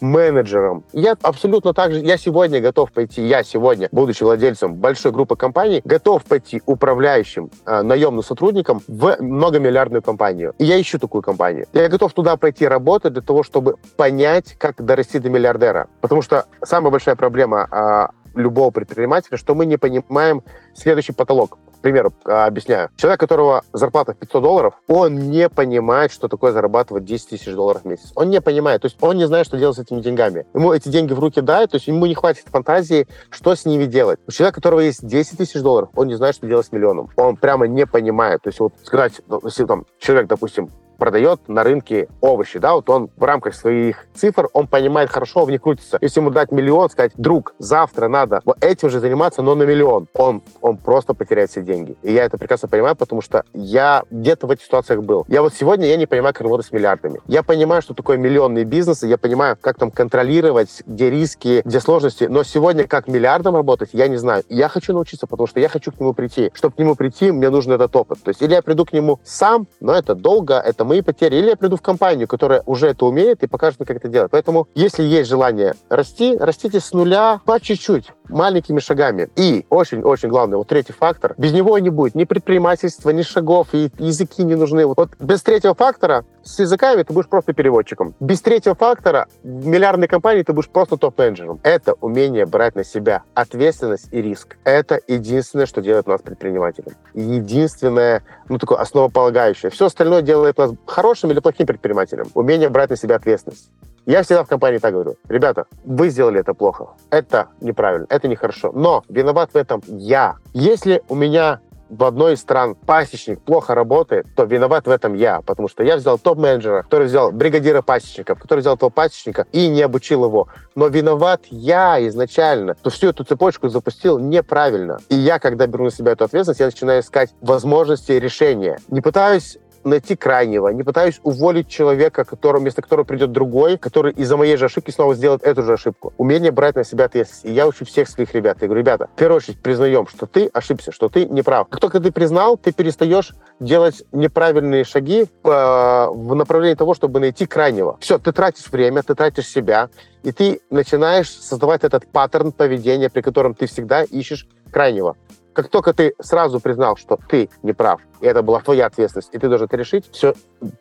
менеджером. Я абсолютно так же, я сегодня готов пойти, я сегодня, будучи владельцем большой группы компаний, готов пойти управляющим э, наемным сотрудником в многомиллиардную компанию. И я ищу такую компанию. Я готов туда пойти работать для того, чтобы понять, как дорасти до миллиардера. Потому что самая большая проблема э, любого предпринимателя, что мы не понимаем следующий потолок примеру, а, объясняю. Человек, которого зарплата в 500 долларов, он не понимает, что такое зарабатывать 10 тысяч долларов в месяц. Он не понимает. То есть он не знает, что делать с этими деньгами. Ему эти деньги в руки дают, то есть ему не хватит фантазии, что с ними делать. У человека, у которого есть 10 тысяч долларов, он не знает, что делать с миллионом. Он прямо не понимает. То есть вот сказать, ну, если там человек, допустим, продает на рынке овощи, да, вот он в рамках своих цифр, он понимает хорошо, в них крутится. Если ему дать миллион, сказать, друг, завтра надо вот этим же заниматься, но на миллион, он, он просто потеряет все деньги. И я это прекрасно понимаю, потому что я где-то в этих ситуациях был. Я вот сегодня, я не понимаю, как работать с миллиардами. Я понимаю, что такое миллионный бизнес, и я понимаю, как там контролировать, где риски, где сложности, но сегодня как миллиардом работать, я не знаю. Я хочу научиться, потому что я хочу к нему прийти. Чтобы к нему прийти, мне нужен этот опыт. То есть или я приду к нему сам, но это долго, это мои потери, или я приду в компанию, которая уже это умеет и покажет мне, как это делать. Поэтому, если есть желание расти, растите с нуля по чуть-чуть маленькими шагами. И очень-очень главный, вот третий фактор, без него не будет ни предпринимательства, ни шагов, и языки не нужны. Вот без третьего фактора с языками ты будешь просто переводчиком. Без третьего фактора в миллиардной компании ты будешь просто топ-менеджером. Это умение брать на себя ответственность и риск. Это единственное, что делает нас предпринимателем. Единственное, ну, такое основополагающее. Все остальное делает нас хорошим или плохим предпринимателем. Умение брать на себя ответственность. Я всегда в компании так говорю. Ребята, вы сделали это плохо. Это неправильно, это нехорошо. Но виноват в этом я. Если у меня в одной из стран пасечник плохо работает, то виноват в этом я, потому что я взял топ-менеджера, который взял бригадира пасечников, который взял того пасечника и не обучил его. Но виноват я изначально, то всю эту цепочку запустил неправильно. И я, когда беру на себя эту ответственность, я начинаю искать возможности решения. Не пытаюсь найти крайнего, не пытаюсь уволить человека, который, вместо которого придет другой, который из-за моей же ошибки снова сделает эту же ошибку. Умение брать на себя ответственность. И я учу всех своих ребят. Я говорю, ребята, в первую очередь признаем, что ты ошибся, что ты не прав. Как только ты признал, ты перестаешь делать неправильные шаги э, в направлении того, чтобы найти крайнего. Все, ты тратишь время, ты тратишь себя, и ты начинаешь создавать этот паттерн поведения, при котором ты всегда ищешь крайнего. Как только ты сразу признал, что ты не прав, и это была твоя ответственность, и ты должен это решить, все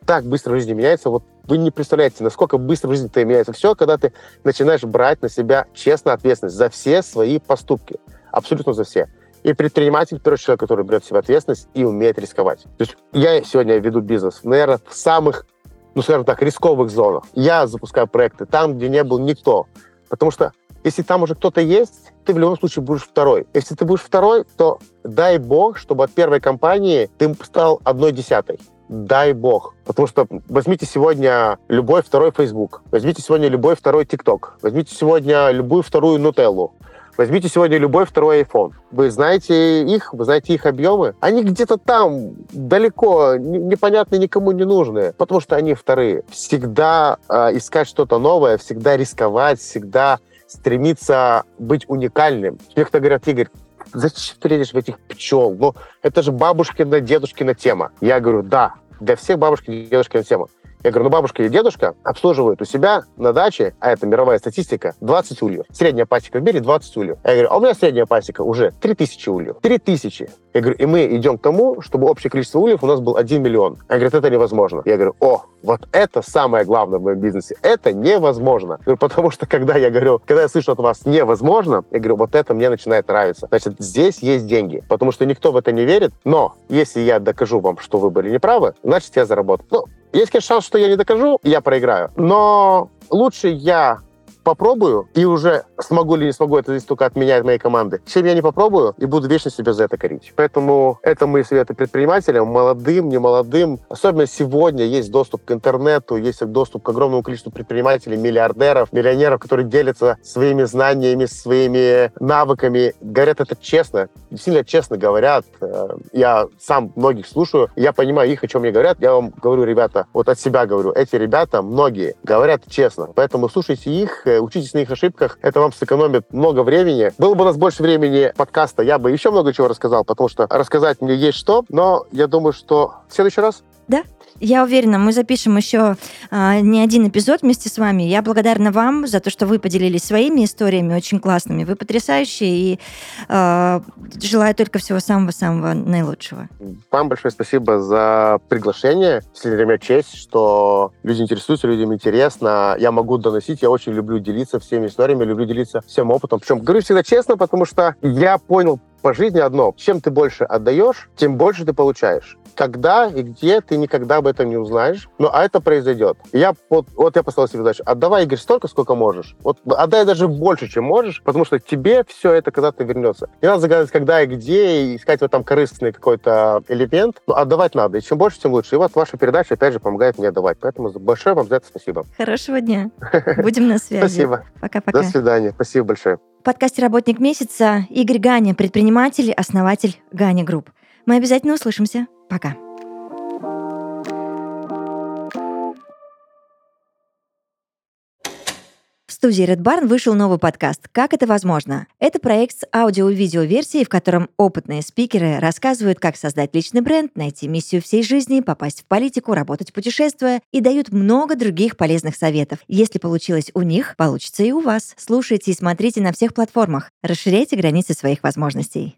так быстро в жизни меняется. Вот вы не представляете, насколько быстро в жизни это меняется. Все, когда ты начинаешь брать на себя честно ответственность за все свои поступки. Абсолютно за все. И предприниматель, первый человек, который берет в себя ответственность и умеет рисковать. То есть я сегодня веду бизнес, наверное, в самых, ну, скажем так, рисковых зонах. Я запускаю проекты там, где не был никто. Потому что если там уже кто-то есть, ты в любом случае будешь второй. Если ты будешь второй, то дай бог, чтобы от первой компании ты стал одной десятой. Дай бог. Потому что возьмите сегодня любой второй Facebook, возьмите сегодня любой второй TikTok, возьмите сегодня любую вторую Нутеллу, Возьмите сегодня любой второй iPhone. Вы знаете их, вы знаете их объемы. Они где-то там, далеко, непонятно никому не нужные, потому что они вторые. Всегда э, искать что-то новое, всегда рисковать, всегда стремиться быть уникальным. Мне кто говорят, Игорь, зачем ты лезешь в этих пчел? Ну, это же бабушкина, дедушкина тема. Я говорю, да, для всех бабушки дедушкина тема. Я говорю, ну бабушка и дедушка обслуживают у себя на даче, а это мировая статистика, 20 ульев. Средняя пасека в мире 20 ульев. Я говорю, а у меня средняя пасека уже 3000 ульев. 3000. Я говорю, и мы идем к тому, чтобы общее количество ульев у нас был 1 миллион. Она говорит, это невозможно. Я говорю, о, вот это самое главное в моем бизнесе. Это невозможно. Говорю, потому что когда я говорю, когда я слышу от вас невозможно, я говорю, вот это мне начинает нравиться. Значит, здесь есть деньги. Потому что никто в это не верит. Но если я докажу вам, что вы были неправы, значит, я заработаю. Ну, есть, конечно, шанс, что я не докажу, я проиграю. Но лучше я попробую и уже смогу или не смогу, это здесь только от меня, от моей команды, чем я не попробую и буду вечно себя за это корить. Поэтому это мои советы предпринимателям, молодым, не молодым. Особенно сегодня есть доступ к интернету, есть доступ к огромному количеству предпринимателей, миллиардеров, миллионеров, которые делятся своими знаниями, своими навыками. Говорят это честно, сильно честно говорят. Э, я сам многих слушаю, я понимаю их, о чем мне говорят. Я вам говорю, ребята, вот от себя говорю, эти ребята, многие, говорят честно. Поэтому слушайте их, э, учитесь на их ошибках, это вам сэкономит много времени. Было бы у нас больше времени подкаста, я бы еще много чего рассказал, потому что рассказать мне есть что, но я думаю, что в следующий раз да, я уверена, мы запишем еще а, не один эпизод вместе с вами. Я благодарна вам за то, что вы поделились своими историями очень классными. Вы потрясающие и а, желаю только всего самого-самого наилучшего. Вам большое спасибо за приглашение. Для меня честь, что люди интересуются, людям интересно. Я могу доносить, я очень люблю делиться всеми историями, люблю делиться всем опытом. Причем говорю всегда честно, потому что я понял по жизни одно. Чем ты больше отдаешь, тем больше ты получаешь. Когда и где ты никогда об этом не узнаешь, но а это произойдет. Я вот, вот я поставил себе задачу, отдавай, Игорь, столько, сколько можешь. Вот отдай даже больше, чем можешь, потому что тебе все это когда-то вернется. Не надо загадывать, когда и где, и искать в этом корыстный какой-то элемент, но отдавать надо. И чем больше, тем лучше. И вот ваша передача, опять же, помогает мне отдавать. Поэтому большое вам за это спасибо. Хорошего дня. Будем на связи. Спасибо. Пока-пока. До свидания. Спасибо большое. В подкасте «Работник месяца» Игорь Ганя, предприниматель, основатель Ганя Групп. Мы обязательно услышимся. Пока. Студии Red Barn вышел новый подкаст «Как это возможно?». Это проект с аудио- и видеоверсией, в котором опытные спикеры рассказывают, как создать личный бренд, найти миссию всей жизни, попасть в политику, работать путешествуя и дают много других полезных советов. Если получилось у них, получится и у вас. Слушайте и смотрите на всех платформах. Расширяйте границы своих возможностей.